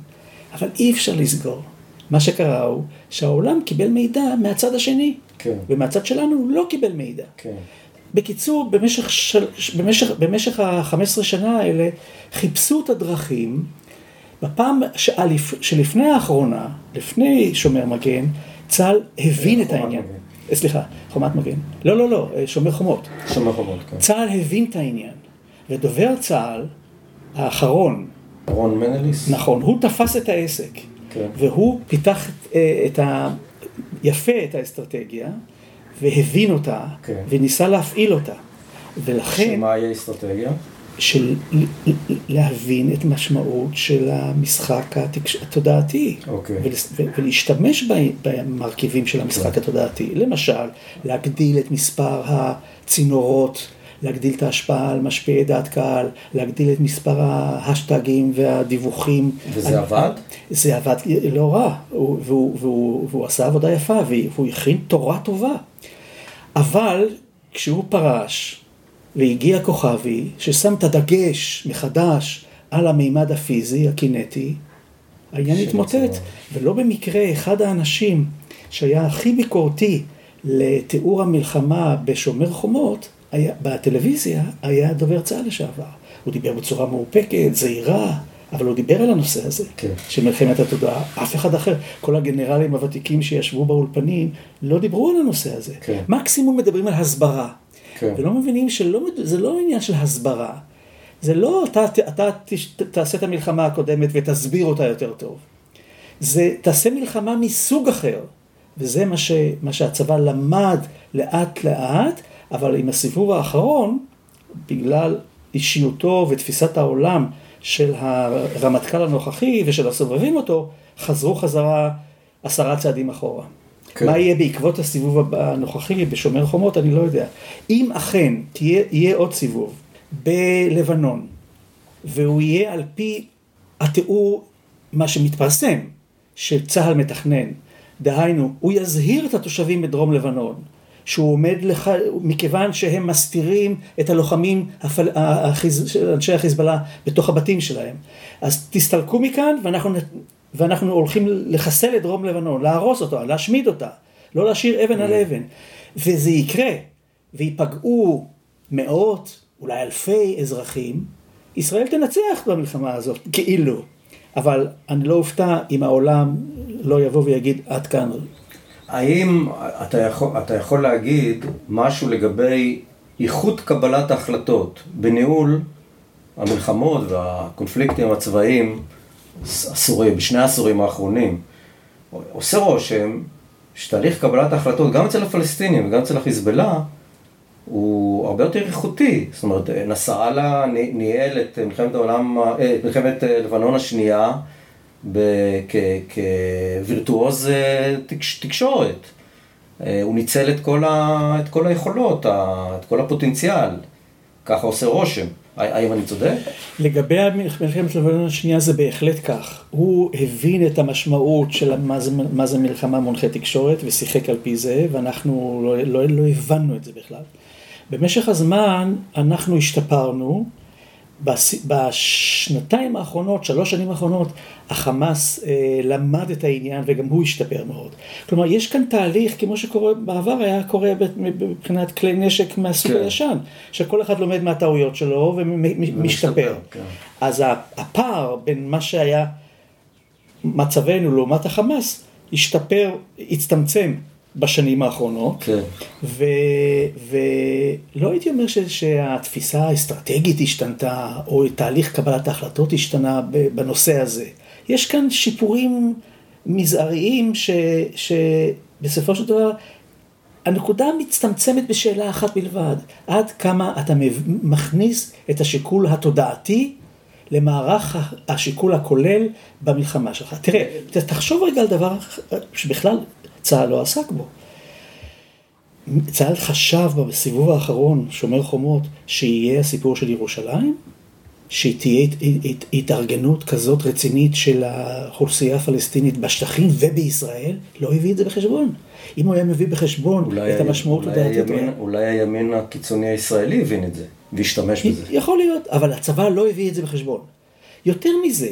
אבל אי אפשר לסגור. מה שקרה הוא שהעולם קיבל מידע מהצד השני, כן. ומהצד שלנו הוא לא קיבל מידע. כן. בקיצור, במשך, של, במשך, במשך ה-15 שנה האלה חיפשו את הדרכים. בפעם שאלף, שלפני האחרונה, לפני שומר מגן, צה"ל הבין את העניין. מגן. אה, סליחה, חומת מגן. לא, לא, לא, אה, שומר חומות. שומר חומות, כן. צה"ל הבין את העניין. ודובר צה"ל, האחרון, רון מנליס? נכון, הוא תפס את העסק. כן. והוא פיתח את, אה, את ה... יפה את האסטרטגיה, והבין אותה, כן. וניסה להפעיל אותה. ולכן... שמה יהיה אסטרטגיה? של להבין את משמעות של המשחק התקש... התודעתי. אוקיי. ולס- ו- ולהשתמש ב- במרכיבים של המשחק התודעתי. למשל, להגדיל את מספר הצינורות, להגדיל את ההשפעה על משפיעי דעת קהל, להגדיל את מספר ההשטגים והדיווחים. וזה על- עבד? זה עבד לא רע, הוא- והוא, והוא, והוא עשה עבודה יפה, והוא הכין תורה טובה. אבל כשהוא פרש, והגיע כוכבי ששם את הדגש מחדש על המימד הפיזי, הקינטי, העניין התמוטט, ולא במקרה אחד האנשים שהיה הכי ביקורתי לתיאור המלחמה בשומר חומות, היה, בטלוויזיה, היה דובר צה"ל לשעבר. הוא דיבר בצורה מאופקת, זהירה, אבל הוא דיבר על הנושא הזה, כן. של מלחמת התודעה. אף אחד אחר, כל הגנרלים הוותיקים שישבו באולפנים, לא דיברו על הנושא הזה. כן. מקסימום מדברים על הסברה. כן. ולא מבינים שזה לא עניין של הסברה. זה לא אתה, אתה תש- תעשה את המלחמה הקודמת ותסביר אותה יותר טוב. זה תעשה מלחמה מסוג אחר. וזה מה, ש, מה שהצבא למד לאט לאט, אבל עם הסיבוב האחרון, בגלל אישיותו ותפיסת העולם של הרמטכ"ל הנוכחי ושל הסובבים אותו, חזרו חזרה עשרה צעדים אחורה. כן. מה יהיה בעקבות הסיבוב הנוכחי בשומר חומות, אני לא יודע. אם אכן תהיה, יהיה עוד סיבוב בלבנון, והוא יהיה על פי התיאור, מה שמתפרסם, שצה"ל מתכנן, דהיינו, הוא יזהיר את התושבים בדרום לבנון, שהוא עומד לך, מכיוון שהם מסתירים את הלוחמים הפל, החיז, אנשי החיזבאללה בתוך הבתים שלהם. אז תסתלקו מכאן ואנחנו, ואנחנו הולכים לחסל את דרום לבנון, להרוס אותה, להשמיד אותה, לא להשאיר אבן על אבן. וזה יקרה, וייפגעו מאות, אולי אלפי אזרחים, ישראל תנצח במלחמה הזאת, כאילו. אבל אני לא אופתע אם העולם לא יבוא ויגיד עד כאן. האם אתה יכול, אתה יכול להגיד משהו לגבי איכות קבלת ההחלטות בניהול המלחמות והקונפליקטים הצבאיים עשורים, בשני העשורים האחרונים? עושה רושם שתהליך קבלת ההחלטות, גם אצל הפלסטינים וגם אצל החיזבאללה, הוא הרבה יותר איכותי. זאת אומרת, נסראללה ני- ניהל את מלחמת העולם, אה, את מלחמת אה, לבנון השנייה כווירטואוז אה, תקש- תקשורת. אה, הוא ניצל את כל, ה, את כל היכולות, את כל הפוטנציאל. ככה עושה רושם. האם אני צודק? לגבי מלחמת לבנון השנייה זה בהחלט כך. הוא הבין את המשמעות של מה זה, מה זה מלחמה מונחה תקשורת ושיחק על פי זה, ואנחנו לא, לא, לא הבנו את זה בכלל. במשך הזמן אנחנו השתפרנו. בשנתיים האחרונות, שלוש שנים האחרונות, החמאס אה, למד את העניין וגם הוא השתפר מאוד. כלומר, יש כאן תהליך, כמו שקורה בעבר היה קורה מבחינת כלי נשק מהסוג כן. הישן, שכל אחד לומד מהטעויות שלו ומשתפר. ומשתפר, כן. אז ה- הפער בין מה שהיה מצבנו לעומת החמאס, השתפר, הצטמצם בשנים האחרונות. כן. ו, ולא הייתי אומר ש, שהתפיסה האסטרטגית השתנתה, או תהליך קבלת ההחלטות השתנה בנושא הזה. יש כאן שיפורים מזעריים ש, שבסופו של דבר, הנקודה מצטמצמת בשאלה אחת בלבד, עד כמה אתה מכניס את השיקול התודעתי למערך השיקול הכולל במלחמה שלך. תראה, תחשוב רגע על דבר שבכלל צה"ל לא עסק בו. צה"ל חשב בסיבוב האחרון, שומר חומות, שיהיה הסיפור של ירושלים? שתהיה הת- הת- התארגנות כזאת רצינית של האוכלוסייה הפלסטינית בשטחים ובישראל? לא הביא את זה בחשבון. אם הוא היה מביא בחשבון את המשמעות הדעתית, אולי הימין הקיצוני הישראלי הבין את זה, והשתמש בזה. יכול להיות, אבל הצבא לא הביא את זה בחשבון. יותר מזה,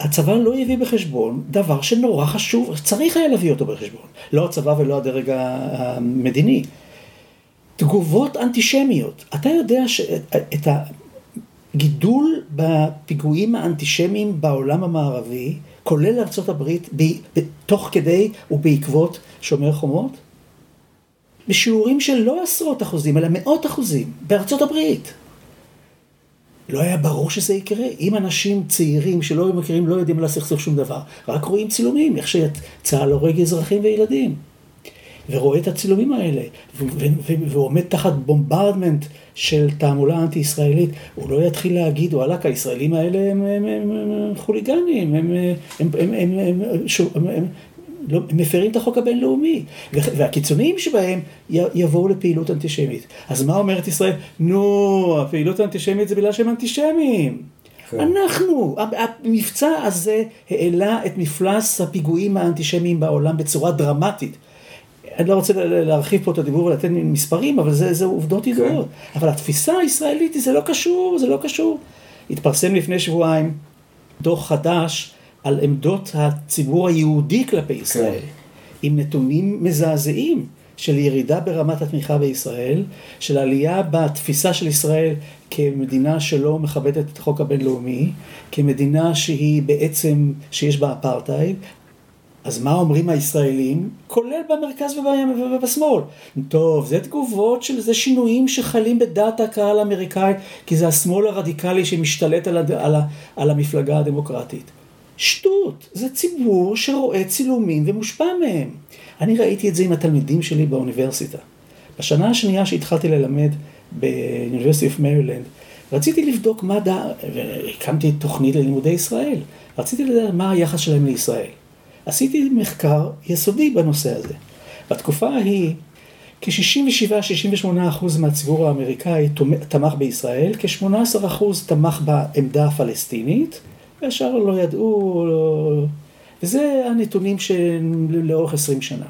הצבא לא הביא בחשבון דבר שנורא חשוב, צריך היה להביא אותו בחשבון. לא הצבא ולא הדרג המדיני. תגובות אנטישמיות. אתה יודע שאת הגידול בפיגועים האנטישמיים בעולם המערבי, כולל ארצות הברית, ב- ב- תוך כדי ובעקבות שומר חומות? בשיעורים של לא עשרות אחוזים, אלא מאות אחוזים, בארצות הברית. לא היה ברור שזה יקרה. אם אנשים צעירים שלא מכירים, לא יודעים על הסכסוך שום דבר, רק רואים צילומים, איך שצה"ל הורג אזרחים וילדים. ורואה את הצילומים האלה, ו- ו- ו- והוא עומד תחת bombardment של תעמולה אנטי-ישראלית, הוא לא יתחיל להגיד, וואלה, הישראלים האלה הם חוליגנים, הם, לא, הם מפרים את החוק הבינלאומי, והקיצוניים שבהם יבואו לפעילות אנטישמית. אז מה אומרת ישראל? נו, הפעילות האנטישמית זה בגלל שהם אנטישמים. כן. אנחנו, המבצע הזה העלה את מפלס הפיגועים האנטישמיים בעולם בצורה דרמטית. אני לא רוצה להרחיב פה את הדיבור ולתת מספרים, אבל זה, זה עובדות ידועות. אבל התפיסה הישראלית, זה לא קשור, זה לא קשור. התפרסם לפני שבועיים דוח חדש על עמדות הציבור היהודי כלפי ישראל, עם נתונים מזעזעים של ירידה ברמת התמיכה בישראל, של עלייה בתפיסה של ישראל כמדינה שלא מכבדת את החוק הבינלאומי, כמדינה שהיא בעצם, שיש בה אפרטהייד, אז מה אומרים הישראלים? כולל במרכז ובשמאל. טוב, זה תגובות של זה שינויים שחלים בדעת הקהל האמריקאית, כי זה השמאל הרדיקלי שמשתלט על, הד... על, ה... על המפלגה הדמוקרטית. שטות, זה ציבור שרואה צילומים ומושפע מהם. אני ראיתי את זה עם התלמידים שלי באוניברסיטה. בשנה השנייה שהתחלתי ללמד באוניברסיטי אוף מרילנד, רציתי לבדוק מה דע... והקמתי תוכנית ללימודי ישראל. רציתי לדעת מה היחס שלהם לישראל. עשיתי מחקר יסודי בנושא הזה. בתקופה ההיא, כ-67-68% מהציבור האמריקאי תמך בישראל, כ-18% תמך בעמדה הפלסטינית, והשאר לא ידעו, לא... וזה הנתונים של לאורך 20 שנה.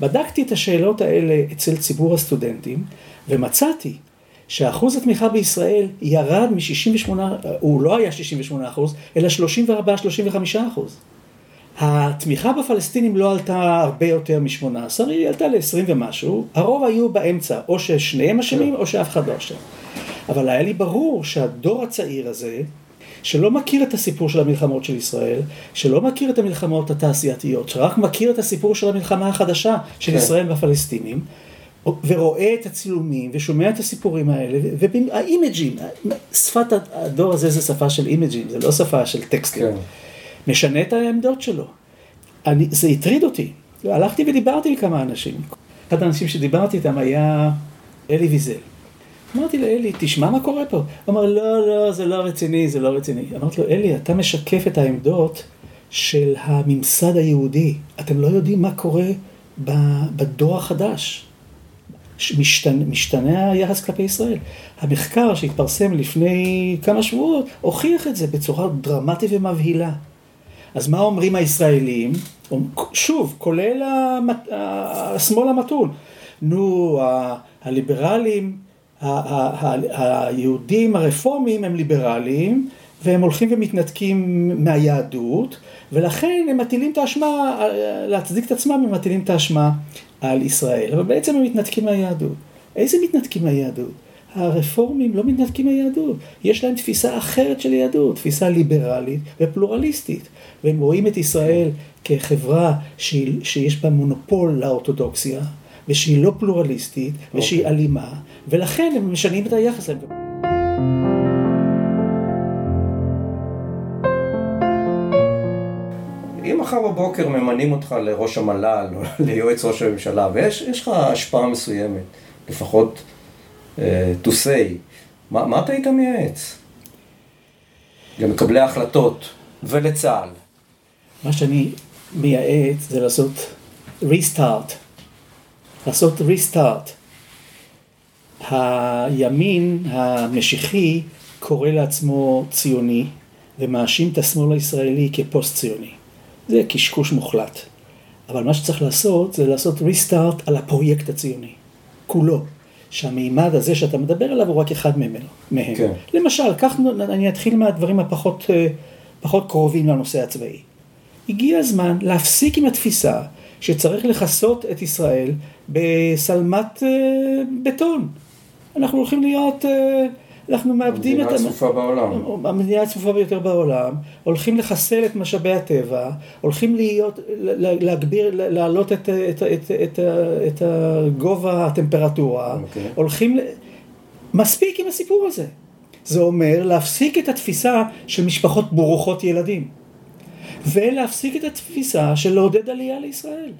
בדקתי את השאלות האלה אצל ציבור הסטודנטים, ומצאתי שאחוז התמיכה בישראל ירד מ-68, הוא לא היה 68 אחוז, אלא 34-35 אחוז. התמיכה בפלסטינים לא עלתה הרבה יותר מ-18, היא עלתה ל-20 ומשהו, הרוב היו באמצע, או ששניהם אשמים או שאף אחד לא אשם. אבל היה לי ברור שהדור הצעיר הזה, שלא מכיר את הסיפור של המלחמות של ישראל, שלא מכיר את המלחמות התעשייתיות, שרק מכיר את הסיפור של המלחמה החדשה של כן. ישראל והפלסטינים, ורואה את הצילומים ושומע את הסיפורים האלה, והאימג'ים, שפת הדור הזה זה שפה של אימג'ים, זה לא שפה של טקסטים. כן. משנה את העמדות שלו. אני, זה הטריד אותי. הלכתי ודיברתי עם כמה אנשים. אחד האנשים שדיברתי איתם היה אלי ויזל. אמרתי לו, אלי, תשמע מה קורה פה. הוא אמר, לא, לא, זה לא רציני, זה לא רציני. אמרתי לו, אלי, אתה משקף את העמדות של הממסד היהודי. אתם לא יודעים מה קורה בדור החדש. משתנה, משתנה היחס כלפי ישראל. המחקר שהתפרסם לפני כמה שבועות הוכיח את זה בצורה דרמטית ומבהילה. אז מה אומרים הישראלים? שוב, כולל השמאל המתון. נו, הליברלים, היהודים הרפורמים הם ליברלים, והם הולכים ומתנתקים מהיהדות, ולכן הם מטילים את האשמה, להצדיק את עצמם, הם מטילים את האשמה על ישראל. אבל בעצם הם מתנתקים מהיהדות. איזה מתנתקים מהיהדות? הרפורמים לא מתנתקים מהיהדות, יש להם תפיסה אחרת של יהדות, תפיסה ליברלית ופלורליסטית. והם רואים את ישראל כחברה שהיא, שיש בה מונופול לאורתודוקסיה, ושהיא לא פלורליסטית, okay. ושהיא אוקיי. אלימה, ולכן הם משנים את היחס להם. אם מחר בבוקר ממנים אותך לראש המל"ל או ליועץ ראש הממשלה, ויש לך השפעה מסוימת, לפחות uh, to say, מה, מה אתה היית מייעץ? למקבלי ההחלטות ולצה"ל. מה שאני מייעץ זה לעשות ריסטארט, לעשות ריסטארט. הימין המשיחי קורא לעצמו ציוני ומאשים את השמאל הישראלי כפוסט ציוני. זה קשקוש מוחלט. אבל מה שצריך לעשות זה לעשות ריסטארט על הפרויקט הציוני, כולו. שהמימד הזה שאתה מדבר עליו הוא רק אחד מהם. כן. למשל, כך אני אתחיל מהדברים הפחות אה, פחות קרובים לנושא הצבאי. הגיע הזמן להפסיק עם התפיסה שצריך לכסות את ישראל בשלמת אה, בטון. אנחנו הולכים להיות, אה, אנחנו מאבדים את... המדינה הצפופה בעולם. המדינה הצפופה ביותר בעולם, הולכים לחסל את משאבי הטבע, הולכים להיות, להגביר, להעלות את, את, את, את, את גובה הטמפרטורה, okay. אוקיי. הולכים, מספיק עם הסיפור הזה. זה אומר להפסיק את התפיסה של משפחות ברוכות ילדים. ולהפסיק את התפיסה של לעודד עלייה לישראל.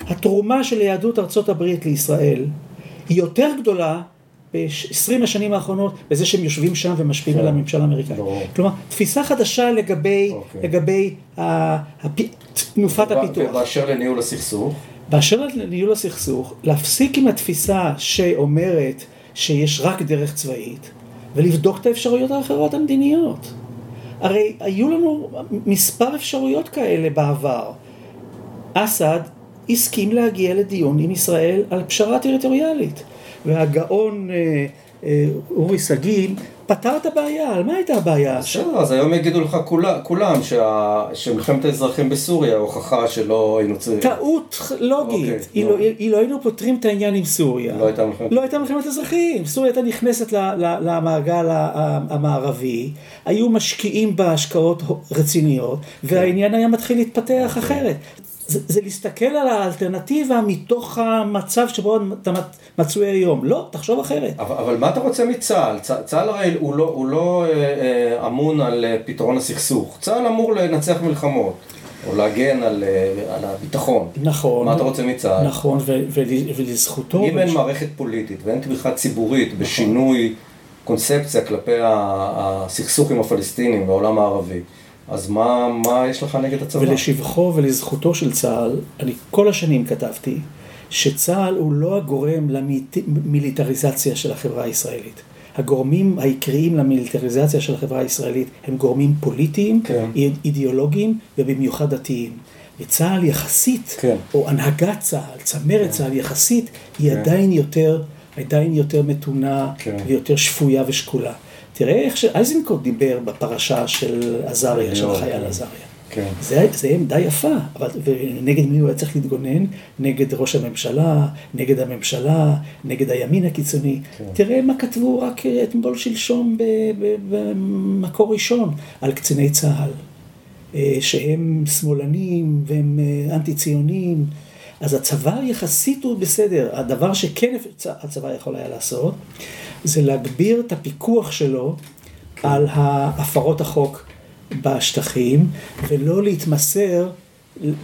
התרומה של יהדות ארצות הברית לישראל היא יותר גדולה ב-20 השנים האחרונות בזה שהם יושבים שם ומשפיעים על כן. הממשל האמריקאי. כלומר, תפיסה חדשה לגבי, אוקיי. לגבי תנופת הפיתוח. ובאשר לניהול הסכסוך? באשר לניהול הסכסוך, להפסיק עם התפיסה שאומרת שיש רק דרך צבאית, ולבדוק את האפשרויות האחרות המדיניות. הרי היו לנו מספר אפשרויות כאלה בעבר. אסד הסכים להגיע לדיון עם ישראל על פשרה טריטוריאלית. והגאון אה, אה, אורי שגיא פתר את הבעיה, על מה הייתה הבעיה? בסדר, אז היום יגידו לך כולם שמלחמת האזרחים בסוריה הוכחה שלא היינו צריכים... טעות לוגית, אוקיי, אילו נו. אילו היינו פותרים את העניין עם סוריה, לא הייתה מלחמת- לא אזרחים, סוריה הייתה נכנסת למעגל המערבי, היו משקיעים בה השקעות רציניות, והעניין היה מתחיל להתפתח אחרת. זה, זה להסתכל על האלטרנטיבה מתוך המצב שבו אתה מצ- מצוי היום. לא, תחשוב אחרת. אבל, אבל מה אתה רוצה מצה"ל? צה- צה"ל הרי הוא לא, הוא לא אה, אה, אמון על אה, פתרון הסכסוך. צה"ל אמור לנצח מלחמות, או להגן על, אה, על הביטחון. נכון. מה אתה רוצה מצה"ל? נכון, ו- ול- ולזכותו... אם אין מערכת פוליטית ואין תמיכה ציבורית בשינוי קונספציה כלפי הסכסוך עם הפלסטינים והעולם הערבי, אז מה, מה יש לך נגד הצבא? ולשבחו ולזכותו של צה"ל, אני כל השנים כתבתי, שצה"ל הוא לא הגורם למיליטריזציה של החברה הישראלית. הגורמים העיקריים למיליטריזציה של החברה הישראלית הם גורמים פוליטיים, כן. אידיאולוגיים ובמיוחד דתיים. וצה"ל יחסית, כן. או הנהגת צה"ל, צמרת צה"ל יחסית, היא עדיין יותר, עדיין יותר מתונה כן. ויותר שפויה ושקולה. תראה איך שאייזנקוט דיבר בפרשה של עזריה, של יואו, החייל כן. עזריה. כן. זה, זה עמדה יפה, אבל ונגד מי הוא היה צריך להתגונן? נגד ראש הממשלה, נגד הממשלה, נגד הימין הקיצוני. כן. תראה מה כתבו רק אתמול שלשום במקור ראשון על קציני צה"ל, אה, שהם שמאלנים והם אה, אנטי ציונים. אז הצבא יחסית הוא בסדר. הדבר שכן הצבא יכול היה לעשות, זה להגביר את הפיקוח שלו על הפרות החוק בשטחים, ולא להתמסר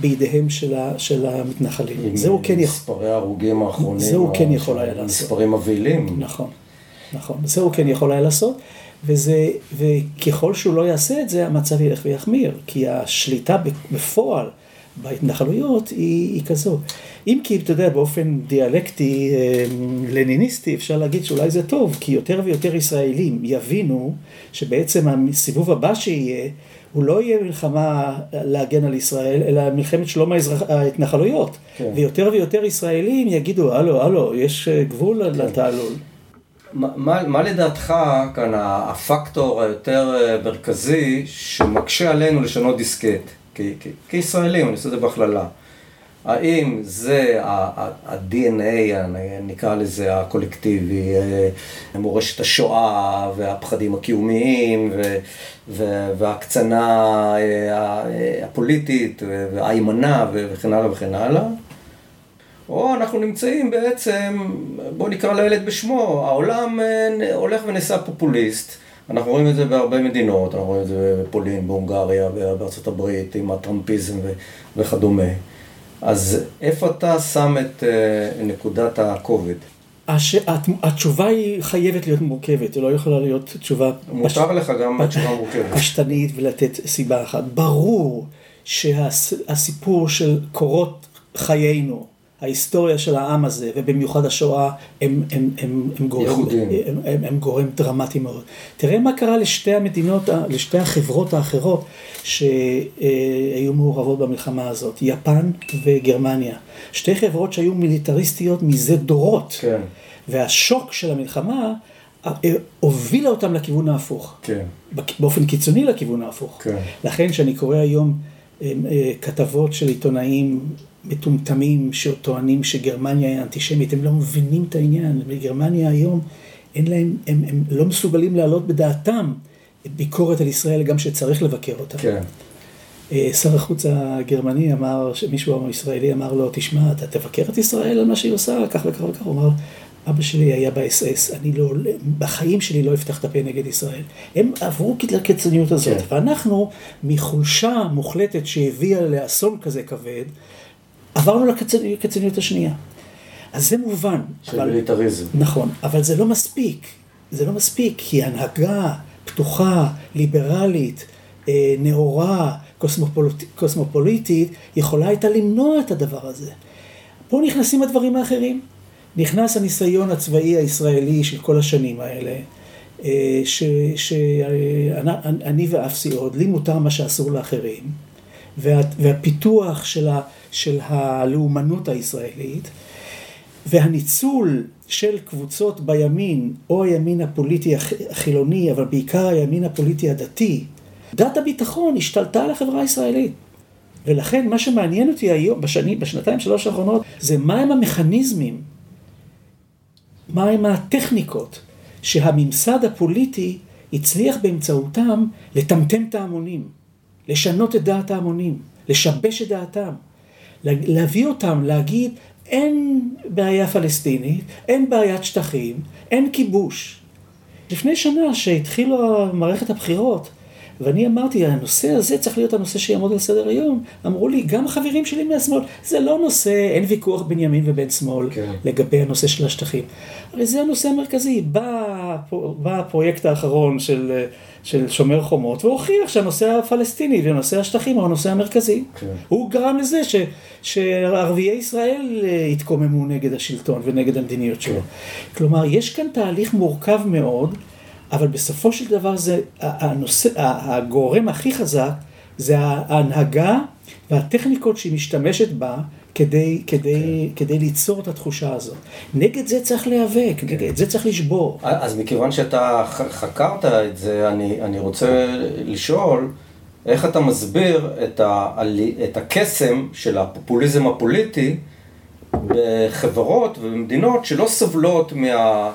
בידיהם של, ה, של המתנחלים. זה הוא כן יכול, מספרי ההרוגים האחרונים. זה הוא כן יכול היה לעשות. מספרים מבהילים. נכון, נכון, זה הוא כן יכול היה לעשות, וזה, וככל שהוא לא יעשה את זה, המצב ילך ויחמיר, כי השליטה בפועל בהתנחלויות היא, היא כזו. אם כי, אתה יודע, באופן דיאלקטי, אה, לניניסטי, אפשר להגיד שאולי זה טוב, כי יותר ויותר ישראלים יבינו שבעצם הסיבוב הבא שיהיה, הוא לא יהיה מלחמה להגן על ישראל, אלא מלחמת שלום האזרח... ההתנחלויות. כן. ויותר ויותר ישראלים יגידו, הלו, הלו, יש אה, גבול כן. לתעלול. מה, מה, מה לדעתך כאן הפקטור היותר אה, מרכזי שמקשה עלינו לשנות דיסקט כ- כ- כישראלים, אני עושה את זה בהכללה. האם זה ה-DNA, נקרא לזה הקולקטיבי, אה, מורשת השואה והפחדים הקיומיים וההקצנה אה, הפוליטית וההימנע וכן הלאה וכן הלאה? או אנחנו נמצאים בעצם, בואו נקרא לילד בשמו, העולם אה, הולך ונעשה פופוליסט. אנחנו רואים את זה בהרבה מדינות, אנחנו רואים את זה בפולין, בהונגריה, בארצות הברית, עם הטראמפיזם וכדומה. אז איפה אתה שם את אה, נקודת הכובד? הש... הת- התשובה היא חייבת להיות מורכבת, היא לא יכולה להיות תשובה מותר לך גם תשובה מורכבת. פשטנית ולתת סיבה אחת. ברור שהסיפור של קורות חיינו, ההיסטוריה של העם הזה, ובמיוחד השואה, הם, הם, הם, הם, גורם. הם, הם, הם גורם דרמטי מאוד. תראה מה קרה לשתי המדינות, לשתי החברות האחרות שהיו מעורבות במלחמה הזאת, יפן וגרמניה. שתי חברות שהיו מיליטריסטיות מזה דורות. כן, והשוק של המלחמה אה, הובילה אותם לכיוון ההפוך. כן. באופן קיצוני לכיוון ההפוך. כן. לכן כשאני קורא היום אה, אה, כתבות של עיתונאים מטומטמים שטוענים שגרמניה היא אנטישמית, הם לא מבינים את העניין. בגרמניה היום אין להם, הם, הם לא מסוגלים להעלות בדעתם ביקורת על ישראל גם שצריך לבקר אותה. כן. אה, שר החוץ הגרמני אמר, מישהו ישראלי אמר לו, תשמע, אתה תבקר את ישראל על מה שהיא עושה, כך וכך וכך, הוא אמר, אבא שלי היה באס-אס, אני לא, בחיים שלי לא אפתח את הפה נגד ישראל. הם עברו לקיצוניות הזאת, כן. ואנחנו, מחולשה מוחלטת שהביאה לאסון כזה כבד, עברנו לקיצוניות השנייה. אז זה מובן. של מיליטריזם. נכון, אבל זה לא מספיק. זה לא מספיק, כי הנהגה פתוחה, ליברלית, אה, נאורה, קוסמופוליט, קוסמופוליטית, יכולה הייתה למנוע את הדבר הזה. פה נכנסים הדברים האחרים. נכנס הניסיון הצבאי הישראלי של כל השנים האלה, שאני ואפסי עוד, לי מותר מה שאסור לאחרים. וה, והפיתוח של, ה, של הלאומנות הישראלית, והניצול של קבוצות בימין, או הימין הפוליטי החילוני, אבל בעיקר הימין הפוליטי הדתי, דת הביטחון השתלטה על החברה הישראלית. ולכן מה שמעניין אותי היום, בשני, בשנתיים שלוש האחרונות, זה מהם המכניזמים, מהם הטכניקות שהממסד הפוליטי הצליח באמצעותם לטמטם את ההמונים, לשנות את דעת ההמונים, לשבש את דעתם, להביא אותם להגיד אין בעיה פלסטינית, אין בעיית שטחים, אין כיבוש. לפני שנה שהתחילו מערכת הבחירות, ואני אמרתי, הנושא הזה צריך להיות הנושא שיעמוד על סדר היום. אמרו לי, גם החברים שלי מהשמאל, זה לא נושא, אין ויכוח בין ימין ובין שמאל כן. לגבי הנושא של השטחים. הרי זה הנושא המרכזי. בא, בא הפרויקט האחרון של, של שומר חומות והוכיח שהנושא הפלסטיני ונושא השטחים הוא הנושא המרכזי. כן. הוא גרם לזה ש, שערביי ישראל אה, התקוממו נגד השלטון ונגד המדיניות שלו. כן. כלומר, יש כאן תהליך מורכב מאוד. אבל בסופו של דבר זה הנושא, הגורם הכי חזק זה ההנהגה והטכניקות שהיא משתמשת בה כדי, כדי, כן. כדי ליצור את התחושה הזאת. נגד זה צריך להיאבק, כן. נגד זה צריך לשבור. אז מכיוון שאתה חקרת את זה, אני, אני רוצה לשאול, איך אתה מסביר את, ה, את הקסם של הפופוליזם הפוליטי בחברות ובמדינות שלא סובלות מה...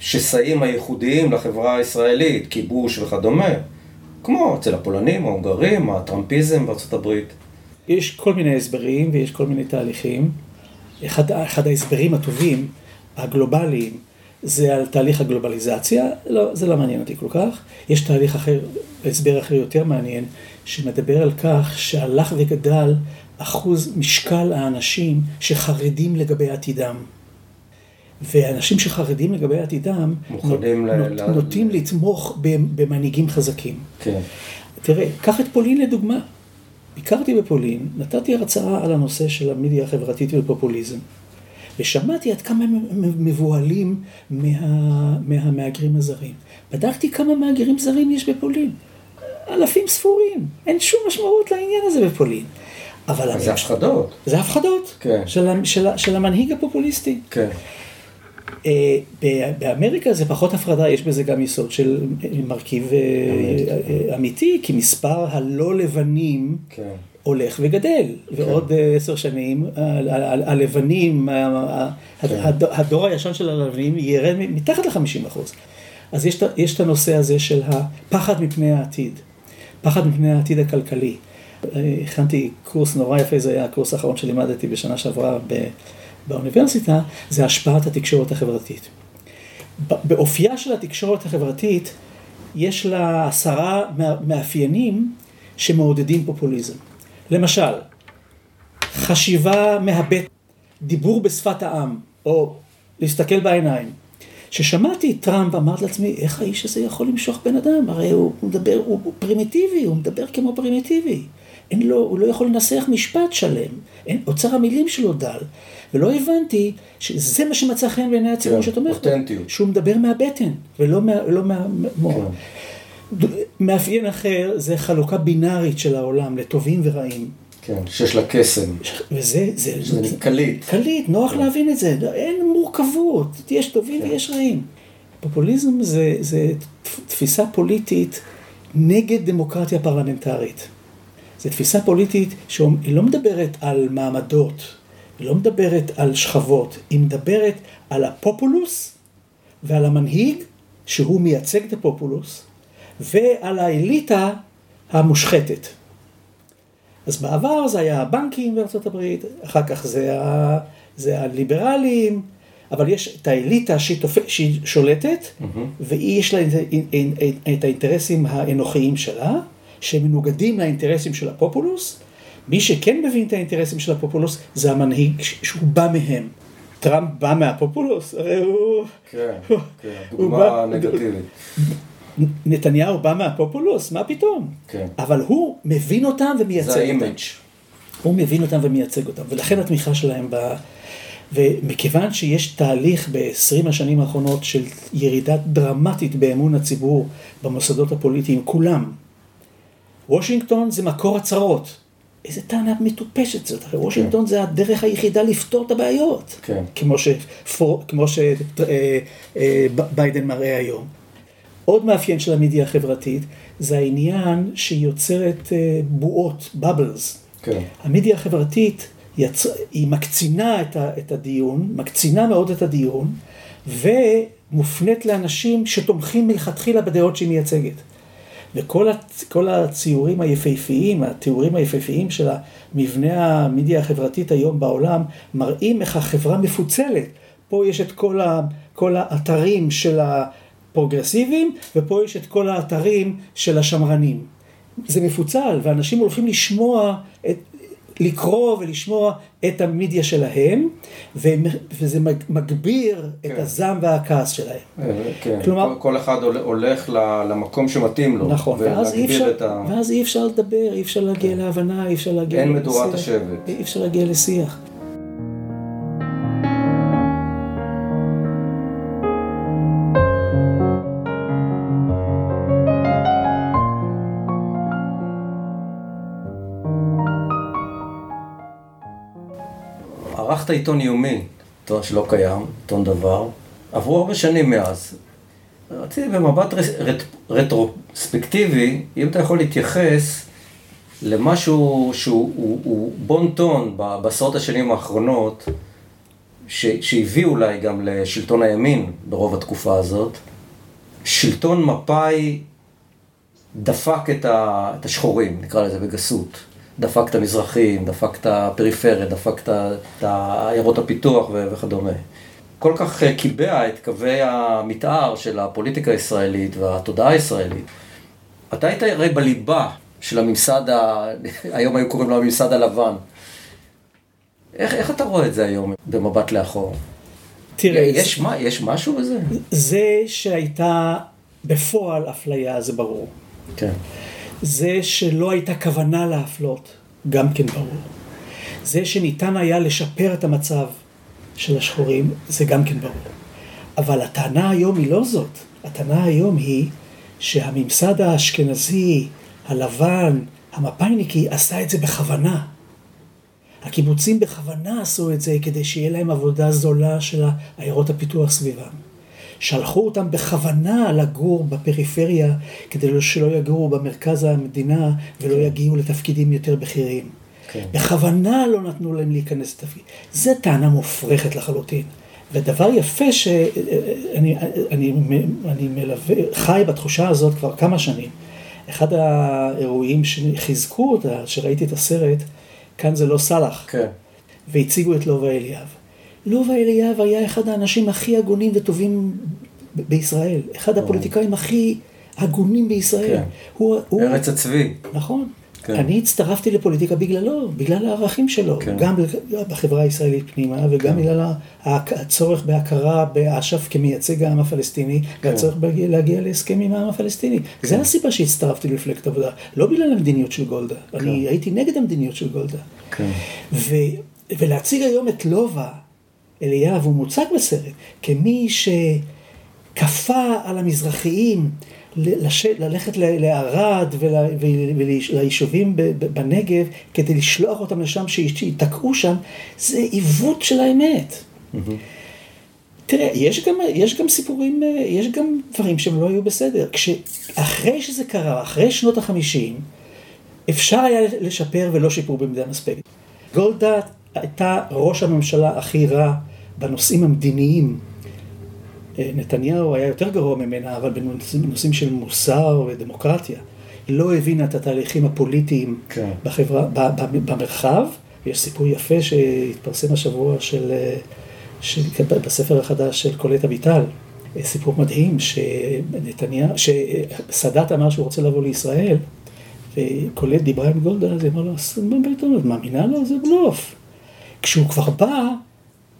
שסעים הייחודיים לחברה הישראלית, כיבוש וכדומה, כמו אצל הפולנים, ההונגרים, הטראמפיזם בארצות הברית. יש כל מיני הסברים ויש כל מיני תהליכים. אחד, אחד ההסברים הטובים, הגלובליים, זה על תהליך הגלובליזציה, לא, זה לא מעניין אותי כל כך. יש תהליך אחר, הסבר אחר יותר מעניין, שמדבר על כך שהלך וגדל אחוז משקל האנשים שחרדים לגבי עתידם. ואנשים שחרדים לגבי עתידם, מוכנים נות, ל... נוטים. לתמוך במנהיגים חזקים. כן. תראה, קח את פולין לדוגמה. ביקרתי בפולין, נתתי הרצאה על הנושא של המדיה החברתית ופופוליזם. ושמעתי עד כמה הם מבוהלים מה, מהמהגרים הזרים. בדקתי כמה מהגרים זרים יש בפולין. אלפים ספורים. אין שום משמעות לעניין הזה בפולין. אבל... זה הפחדות. זה הפחדות. כן. של, של, של המנהיג הפופוליסטי. כן. אה, באמריקה זה פחות הפרדה, יש בזה גם יסוד של מרכיב אה, אה, אמיתי, כי מספר הלא לבנים כן. הולך וגדל, כן. ועוד עשר שנים הלבנים, כן. הדור הישן של הלבנים ירד מתחת ל-50 אחוז. אז יש את הנושא הזה של הפחד מפני העתיד, פחד מפני העתיד הכלכלי. הכנתי קורס נורא יפה, זה היה הקורס האחרון שלימדתי בשנה שעברה באוניברסיטה, זה השפעת התקשורת החברתית. באופייה של התקשורת החברתית, יש לה עשרה מאפיינים שמעודדים פופוליזם. למשל, חשיבה מהבטן, דיבור בשפת העם, או להסתכל בעיניים. כששמעתי את טראמפ, אמרתי לעצמי, איך האיש הזה יכול למשוך בן אדם? הרי הוא מדבר, הוא, הוא פרימיטיבי, הוא מדבר כמו פרימיטיבי. אין לו, הוא לא יכול לנסח משפט שלם, אין, אוצר המילים שלו דל. ולא הבנתי שזה מה שמצא חן בעיני הציבור כן, שתומך בו. אותנטיות. שהוא מדבר מהבטן, ולא מה, לא מהמוח. כן. מאפיין אחר זה חלוקה בינארית של העולם לטובים ורעים. כן, שיש לה קסם. וזה, זה, זה, זה קליט. קליט, נוח כן. להבין את זה, אין מורכבות, יש טובים כן. ויש רעים. פופוליזם זה, זה תפיסה פוליטית נגד דמוקרטיה פרלמנטרית. זו תפיסה פוליטית שהיא לא מדברת על מעמדות, היא לא מדברת על שכבות, היא מדברת על הפופולוס ועל המנהיג שהוא מייצג את הפופולוס ועל האליטה המושחתת. אז בעבר זה היה הבנקים בארצות הברית, אחר כך זה, ה, זה הליברלים, אבל יש את האליטה שהיא, תופ... שהיא שולטת, mm-hmm. ויש לה את האינטרסים האנוכיים שלה, שמנוגדים לאינטרסים של הפופולוס, מי שכן מבין את האינטרסים של הפופולוס זה המנהיג שהוא בא מהם. טראמפ בא מהפופולוס, הרי הוא... כן, כן, דוגמה נגטיבית. נתניהו בא מהפופולוס, מה פתאום? כן. אבל הוא מבין אותם ומייצג אותם. זה ה image. הוא מבין אותם ומייצג אותם, ולכן התמיכה שלהם ב... ומכיוון שיש תהליך ב-20 השנים האחרונות של ירידה דרמטית באמון הציבור במוסדות הפוליטיים, כולם, וושינגטון זה מקור הצרות. איזה טענה מטופשת זאת, הרי וושינגטון זה הדרך היחידה לפתור את הבעיות, כן. כמו שביידן מראה היום. עוד מאפיין של המדיה החברתית זה העניין שהיא יוצרת אה, בועות, בובלס. כן. המדיה החברתית יצ... היא מקצינה את, ה... את הדיון, מקצינה מאוד את הדיון, ומופנית לאנשים שתומכים מלכתחילה בדעות שהיא מייצגת. וכל הצ... הציורים היפהפיים, התיאורים היפהפיים של המבנה המדיה החברתית היום בעולם, מראים איך החברה מפוצלת. פה יש את כל, ה... כל האתרים של הפרוגרסיביים, ופה יש את כל האתרים של השמרנים. זה מפוצל, ואנשים הולכים לשמוע, את, לקרוא ולשמוע את המדיה שלהם, וזה מג- מגביר כן. את הזעם והכעס שלהם. אה, כן. כלומר- כל, כל אחד הול- הולך למקום שמתאים לו. נכון, ואז אי, אפשר, ה... ואז אי אפשר לדבר, אי אפשר להגיע להבנה, אי אפשר להגיע אין מדורת לשיח. השבט. אי אפשר להגיע לשיח. ערכת עיתון יומי, עיתון שלא קיים, עיתון דבר. עברו הרבה שנים מאז. רציתי במבט רט, רטרוספקטיבי, אם אתה יכול להתייחס למשהו שהוא הוא, הוא בון טון בעשרות השנים האחרונות, ש, שהביא אולי גם לשלטון הימין ברוב התקופה הזאת. שלטון מפא"י דפק את, ה, את השחורים, נקרא לזה בגסות. דפק את המזרחים, דפק את הפריפריה, דפק את עיירות הפיתוח וכדומה. כל כך אה, קיבע את קווי המתאר של הפוליטיקה הישראלית והתודעה הישראלית. אתה היית הרי בליבה של הממסד, ה... היום היו קוראים לו הממסד הלבן. איך, איך אתה רואה את זה היום במבט לאחור? תראה, יש, מה, יש משהו בזה? זה שהייתה בפועל אפליה, זה ברור. כן. זה שלא הייתה כוונה להפלות, גם כן ברור. זה שניתן היה לשפר את המצב של השחורים, זה גם כן ברור. אבל הטענה היום היא לא זאת. הטענה היום היא שהממסד האשכנזי, הלבן, המפא"יניקי, עשה את זה בכוונה. הקיבוצים בכוונה עשו את זה כדי שיהיה להם עבודה זולה של עיירות הפיתוח סביבם. שלחו אותם בכוונה לגור בפריפריה, כדי שלא יגורו במרכז המדינה ולא יגיעו לתפקידים יותר בכירים. כן. בכוונה לא נתנו להם להיכנס לתפקיד. זו טענה מופרכת לחלוטין. ודבר יפה שאני אני, אני מלווה, חי בתחושה הזאת כבר כמה שנים. אחד האירועים שחיזקו אותה, שראיתי את הסרט, כאן זה לא סאלח, כן. והציגו את לובה אליאב. לובה אליאב היה אחד האנשים הכי הגונים וטובים בישראל, אחד הפוליטיקאים הכי הגונים בישראל. כן. הוא, הוא, ארץ הצבי. נכון. כן. אני הצטרפתי לפוליטיקה בגללו, בגלל הערכים שלו, כן. גם בחברה הישראלית פנימה וגם בגלל ההק- הצורך בהכרה באש"ף כמייצג העם הפלסטיני, כן. והצורך להגיע להסכם עם העם הפלסטיני. זה הסיבה שהצטרפתי למפלגת העבודה, לא בגלל המדיניות של גולדה, אני הייתי נגד המדיניות של גולדה. כן. ו, ולהציג היום את לובה אליאב, הוא מוצג בסרט, כמי שכפה על המזרחיים ללכת לערד ול- ול- וליישובים בנגב כדי לשלוח אותם לשם, שי- שייתקעו שם, זה עיוות של האמת. תראה, יש גם, יש גם סיפורים, יש גם דברים שהם לא היו בסדר. כשאחרי שזה קרה, אחרי שנות החמישים, אפשר היה לשפר ולא שיפור במידה מספקת. גולדה הייתה ראש הממשלה הכי רע בנושאים המדיניים. אה, נתניהו היה יותר גרוע ממנה, אבל בנושאים, של מוסר ודמוקרטיה. היא לא הבינה את התהליכים הפוליטיים כן. בחברה, ב, ב, במרחב. יש סיפור יפה שהתפרסם השבוע של, אה, של, בספר החדש של קולט אביטל. אה, סיפור מדהים שנתניהו, שסאדאת אמר שהוא רוצה לבוא לישראל, וקולט דיברה עם גולדה, אז היא אמרה לו, "אז מה בעיתון, את מאמינה לו? זה בלוף. כשהוא כבר בא,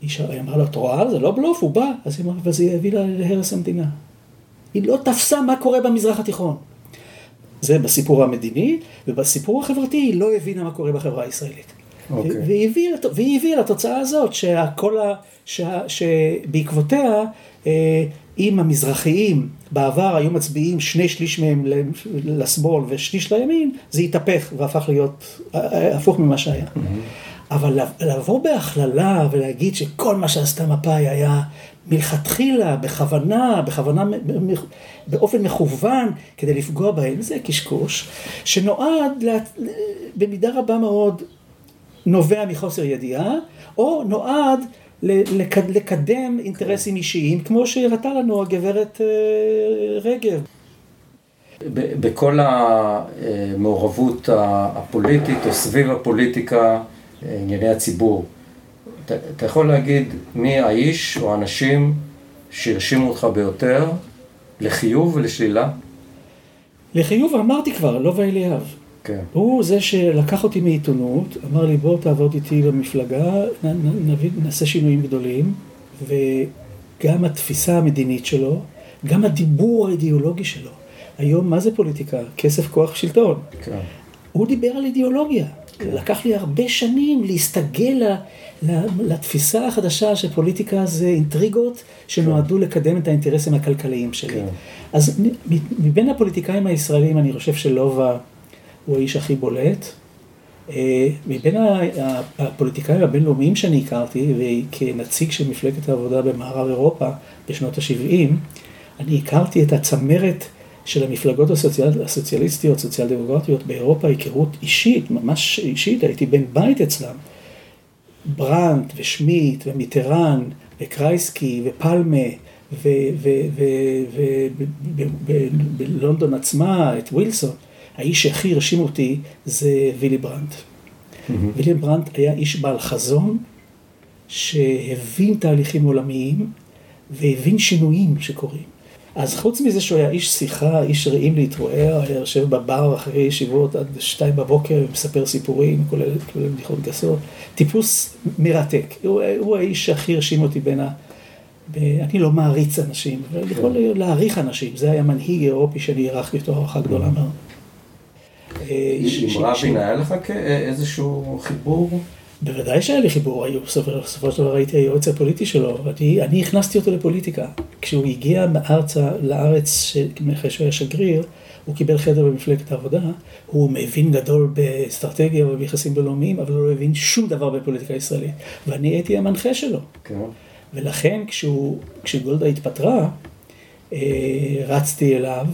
ש- היא אמרה לו, את רואה? זה לא בלוף, הוא בא. אז היא אמרה, אבל זה יביא לה להרס המדינה. היא לא תפסה מה קורה במזרח התיכון. זה בסיפור המדיני, ובסיפור החברתי היא לא הבינה מה קורה בחברה הישראלית. אוקיי. והיא הביאה לתוצאה הזאת, שהכל ה... שה- שבעקבותיה אה, אם המזרחיים בעבר היו מצביעים שני שליש מהם לשמאל ושליש לימין, זה התהפך והפך להיות אה, הפוך ממה שהיה. אבל לבוא בהכללה ולהגיד שכל מה שעשתה מפא"י היה מלכתחילה, בכוונה, בכוונה, באופן מכוון, כדי לפגוע בהם, זה קשקוש, שנועד לה, במידה רבה מאוד נובע מחוסר ידיעה, או נועד לקדם אינטרסים אישיים, כמו שהראתה לנו הגברת אה, רגב. בכל המעורבות הפוליטית או סביב הפוליטיקה, ענייני הציבור, אתה, אתה יכול להגיד מי האיש או האנשים שהרשימו אותך ביותר לחיוב ולשלילה? לחיוב אמרתי כבר, לא ואליאב. כן. הוא זה שלקח אותי מעיתונות, אמר לי בוא תעבוד איתי במפלגה, נ, נ, נביא, נעשה שינויים גדולים, וגם התפיסה המדינית שלו, גם הדיבור האידיאולוגי שלו. היום מה זה פוליטיקה? כסף, כוח, שלטון. כן. הוא דיבר על אידיאולוגיה. לקח לי הרבה שנים להסתגל לתפיסה החדשה שפוליטיקה זה אינטריגות שנועדו כן. לקדם את האינטרסים הכלכליים שלי. כן. אז מבין הפוליטיקאים הישראלים אני חושב שלובה הוא האיש הכי בולט. אה, מבין הפוליטיקאים הבינלאומיים שאני הכרתי, וכנציג של מפלגת העבודה במערב אירופה בשנות ה-70, אני הכרתי את הצמרת של המפלגות הסוציאל, הסוציאליסטיות, סוציאל דמוקרטיות באירופה, היכרות אישית, ממש אישית, הייתי בן בית אצלם. ברנט ושמיט ומיטרן וקרייסקי ופלמה ובלונדון עצמה את ווילסון. האיש שהכי הרשים אותי זה וילי ברנט. Mm-hmm. וילי ברנט היה איש בעל חזון שהבין תהליכים עולמיים והבין שינויים שקורים. אז חוץ מזה שהוא היה איש שיחה, איש רעים להתרועע, היה יושב בבר אחרי ישיבות עד שתיים בבוקר ומספר סיפורים, כולל, כולל בדיחות גסות. טיפוס מרתק. הוא, הוא האיש שהכי הרשים אותי בין ה... ב, אני לא מעריץ אנשים, אבל כן. יכול להעריך אנשים. זה היה מנהיג אירופי שאני הערכתי אותו הערכה גדולה mm-hmm. מאוד. אה, עם רבין היה לך איזשהו חיבור? בוודאי שהיה לי חיבור, בסופו של דבר הייתי היועץ הפוליטי שלו, אני, אני הכנסתי אותו לפוליטיקה. כשהוא הגיע ארצה, לארץ, אחרי שהוא היה שגריר, הוא קיבל חדר במפלגת העבודה, הוא מבין גדול באסטרטגיה וביחסים בינלאומיים, אבל הוא לא הבין שום דבר בפוליטיקה הישראלית. ואני הייתי המנחה שלו. כן. ולכן כשהוא, כשגולדה התפטרה, אה, רצתי אליו.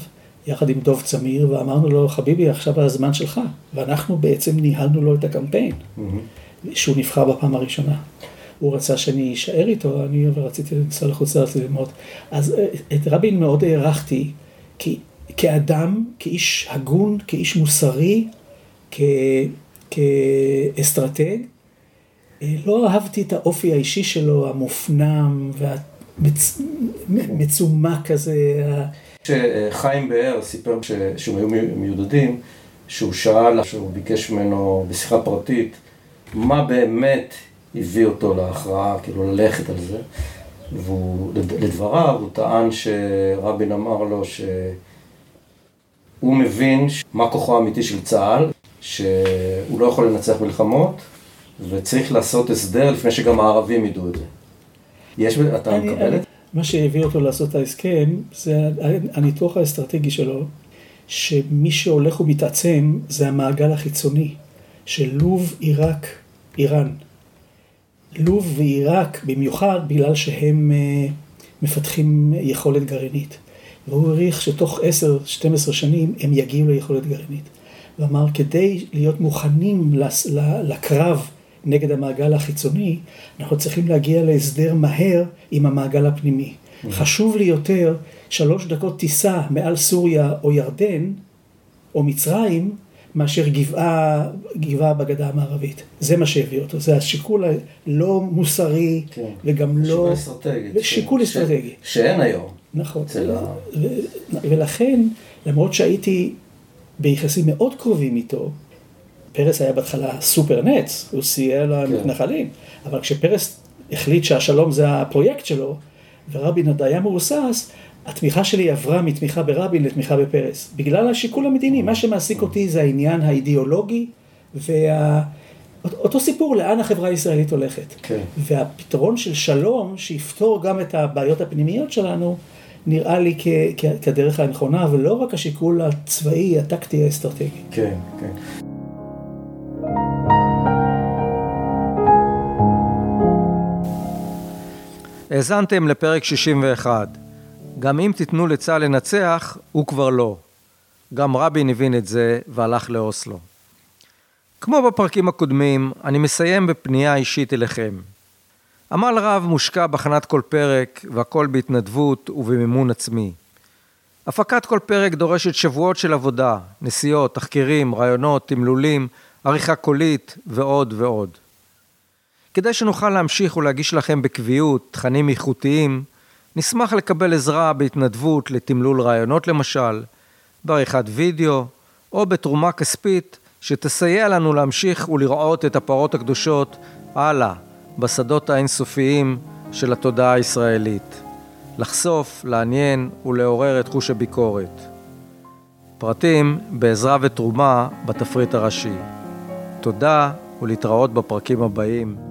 יחד עם דוב צמיר, ואמרנו לו, חביבי, עכשיו הזמן שלך. ואנחנו בעצם ניהלנו לו את הקמפיין. Mm-hmm. שהוא נבחר בפעם הראשונה. הוא רצה שאני אשאר איתו, אני רציתי לנסוע לחוץ לארץ ללמוד. אז אה, את רבין מאוד הערכתי כאדם, כאיש הגון, כאיש מוסרי, כאסטרטג. אה, לא אהבתי את האופי האישי שלו, המופנם והמצומק כזה. שחיים באר סיפר שהם היו מיודדים, שהוא שאל, שהוא ביקש ממנו בשיחה פרטית, מה באמת הביא אותו להכרעה, כאילו ללכת על זה. והוא, לדבריו, הוא טען שרבין אמר לו שהוא מבין מה כוחו האמיתי של צה"ל, שהוא לא יכול לנצח מלחמות, וצריך לעשות הסדר לפני שגם הערבים ידעו את זה. יש, אתה אני, מקבל את זה? מה שהביא אותו לעשות את ההסכם, זה הניתוח האסטרטגי שלו, שמי שהולך ומתעצם זה המעגל החיצוני. של לוב, עיראק, איראן. לוב ועיראק במיוחד בגלל שהם אה, מפתחים יכולת גרעינית. והוא העריך שתוך 10-12 שנים הם יגיעו ליכולת גרעינית. ואמר, כדי להיות מוכנים לקרב נגד המעגל החיצוני, אנחנו צריכים להגיע להסדר מהר עם המעגל הפנימי. Mm-hmm. חשוב לי יותר שלוש דקות טיסה מעל סוריה או ירדן, או מצרים, מאשר גבעה, גבעה בגדה המערבית. זה מה שהביא אותו, זה השיקול הלא מוסרי כן. וגם לא... שיקול אסטרטגי. שיקול אסטרטגי. ש... שאין היום. נכון. ו... ו... ולכן, למרות שהייתי ביחסים מאוד קרובים איתו, פרס היה בהתחלה סופר נץ, הוא סייע למתנחלים, כן. אבל כשפרס החליט שהשלום זה הפרויקט שלו, ורבין עוד היה מהוסס, התמיכה שלי עברה מתמיכה ברבין לתמיכה בפרס, בגלל השיקול המדיני. מה שמעסיק אותי זה העניין האידיאולוגי והאופי אותו סיפור לאן החברה הישראלית הולכת. כן. והפתרון של שלום, שיפתור גם את הבעיות הפנימיות שלנו, נראה לי כ- כ- כדרך הנכונה, ולא רק השיקול הצבאי, הטקטי, האסטרטגי. כן, כן. האזנתם לפרק 61. גם אם תיתנו לצה"ל לנצח, הוא כבר לא. גם רבין הבין את זה והלך לאוסלו. כמו בפרקים הקודמים, אני מסיים בפנייה אישית אליכם. עמל רב מושקע בהכנת כל פרק, והכל בהתנדבות ובמימון עצמי. הפקת כל פרק דורשת שבועות של עבודה, נסיעות, תחקירים, רעיונות, תמלולים, עריכה קולית ועוד ועוד. כדי שנוכל להמשיך ולהגיש לכם בקביעות תכנים איכותיים, נשמח לקבל עזרה בהתנדבות לתמלול רעיונות למשל, בעריכת וידאו, או בתרומה כספית שתסייע לנו להמשיך ולראות את הפרות הקדושות הלאה, בשדות האינסופיים של התודעה הישראלית. לחשוף, לעניין ולעורר את חוש הביקורת. פרטים בעזרה ותרומה בתפריט הראשי. תודה ולהתראות בפרקים הבאים.